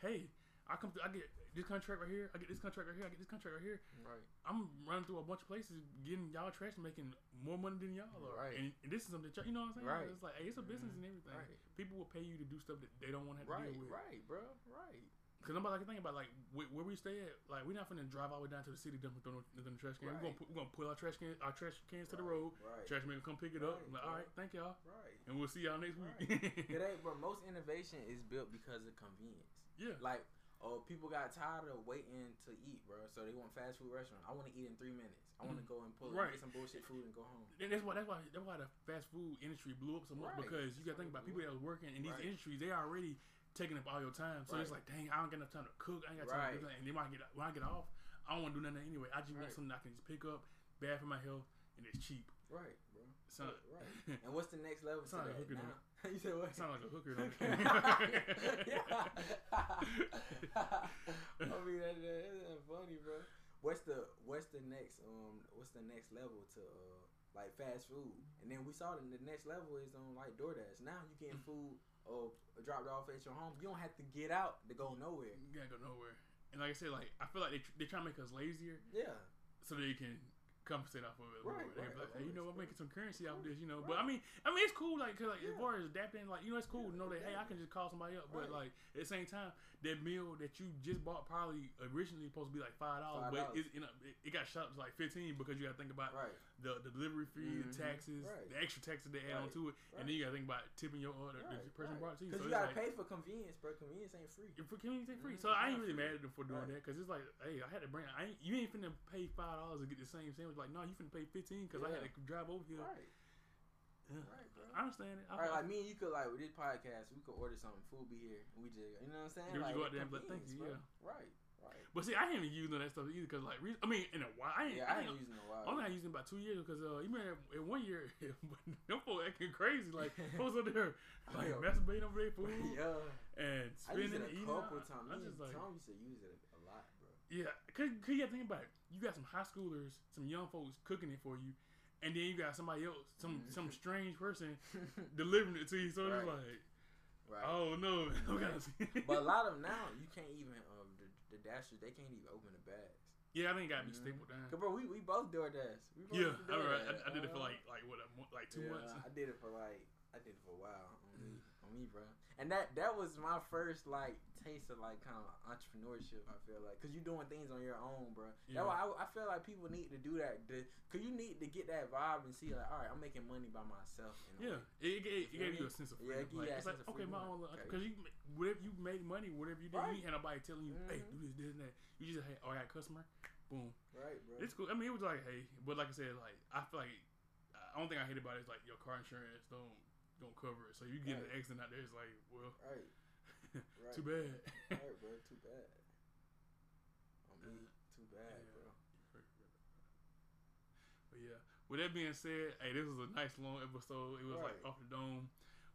hey, I come to, I get this contract right here, I get this contract right here, I get this contract right here. right. I'm running through a bunch of places, getting y'all trash, making more money than y'all are. Right. And, and this is something that y'all, know what I'm saying? Right. It's like, hey, it's a business Mhm. and everything. Right. People will pay you to do stuff that they don't want to have to deal with. Right, bro. Right. Cause like to think about like where, where we stay at. Like we're not finna drive all the way down to the city dumping throw in the trash can. We're gonna put, we're gonna pull our trash can our trash cans to the road. Right. Trash man come pick it up. I'm like, all right, thank y'all, Right. and we'll see y'all next week. It ain't, but most innovation is built because of convenience. yeah, Like, oh, people got tired of waiting to eat, bro. So they want fast food restaurant. I want to eat in three minutes. I want to go and pull Mm-hmm. Right. get some bullshit food and go home. and that's why that's why that's why the fast food industry blew up so much Right. because you got to think about people that was working in these Right. industries. They already taking up all your time. So it's like, dang, I don't get enough time to cook. I ain't got time Right. to that. And then when I get when I get off, I don't want to do nothing anyway. I just want something I can just pick up, bad for my health, and it's cheap. Right, bro. So right. And what's the next level to that now? you said what? sound like a hooker. Don't I mean, that, that, that's funny, bro. What's the what's the next um what's the next level to uh like fast food? And then we saw that the next level is on like DoorDash. Now you getting food or dropped off at your home. You don't have to get out to go nowhere. You can't go nowhere. And like I said, like I feel like they tr- they try to make us lazier Yeah. so they can compensate off of it. Right, right, like, hey, you know, I'm making some currency off Right, this, you know. But I mean, I mean, it's cool, like, 'cause, like as far as adapting, like, you know, it's cool to know that hey, I can just call somebody up. But like at the same time, that meal that you just bought probably originally supposed to be like five dollars, but $5. it's, you know, it, it got shot up to like fifteen because you got to think about Right. the, the delivery fee, the Mhm, taxes, right. the extra taxes they add Right, onto it, and then you got to think about tipping your order, Right, the person brought it to you. Because So you gotta like, pay for convenience, bro. Convenience ain't free. for community free. Mhm, So I ain't really mad at them for doing that because it's like, hey, I had to bring. I ain't, you ain't finna pay five dollars to get the same sandwich. Like, no, you finna pay fifteen because I had to drive over here. Right. Yeah. Right, bro. I understand it. I, Right, like me and you could like with this podcast, we could order something, food be here, and we just, you know what I'm saying? Yeah, we like go out there and be like, "Thank you," bro. Right, right. but see, I ain't even using that stuff either because, like, I mean, in a while, I ain't. Yeah, I I ain't. ain't using it a while. Only I used it about two years because uh, you remember in one year, them folks acting crazy. Like, folks up there like Yeah. masturbating over their food yeah, and I used spending it a eating. couple times. I Me just and like, Tom used to use it a lot, bro. Yeah, cause, cause you gotta think about it. You got some high schoolers, some young folks cooking it for you, and then you got somebody else, some Mhm. some strange person delivering it to you. So it's like, right. oh no, Right. But a lot of them now, you can't even um the, the dashers, they can't even open the bags. yeah, I think gotta be Mhm. stapled down. Cause bro, we, we both door dash. We both Yeah, I, remember, I, I did it for like like what a like two yeah, months. I did it for like I did it for a while on me, on me, bro. And that that was my first like taste of like kind of entrepreneurship. I feel like because you're doing things on your own, bro. Yeah. That's why I, I feel like people need to do that. Cause you need to get that vibe and see like, all right, I'm making money by myself. in a Yeah, it, it, it, You gave you a sense of Yeah, freedom. you like, it's like okay, my own, because you whatever you made money, whatever you did, Right. you ain't nobody telling you, hey, Mhm. do this, this, and that. You just hey, oh, I got a customer, boom. Right, bro. It's cool. I mean, it was like, hey, but like I said, like I feel like I don't think I hate about it. Is like your car insurance don't don't cover it, so you get an accident out there. It's like, well, right. Right. too bad. right, bro. Too bad. On me, too bad, Yeah. bro. But yeah, with that being said, hey, this was a nice long episode. It was like off the dome.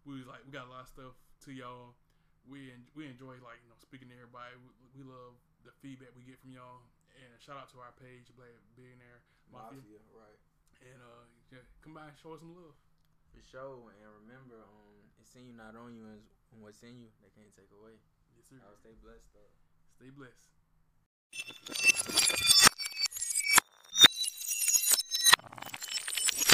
We was like, we got a lot of stuff to y'all. We en- we enjoy like you know speaking to everybody. We, we love the feedback we get from y'all. And shout out to our page, Black Billionaire Mafia. Mafia, right. And uh, yeah, come by and show us some love. For sure, and remember, um, it's in you, not on you, and and what's in you, they can't take away. Yes, sir. I'll stay blessed though. Stay blessed.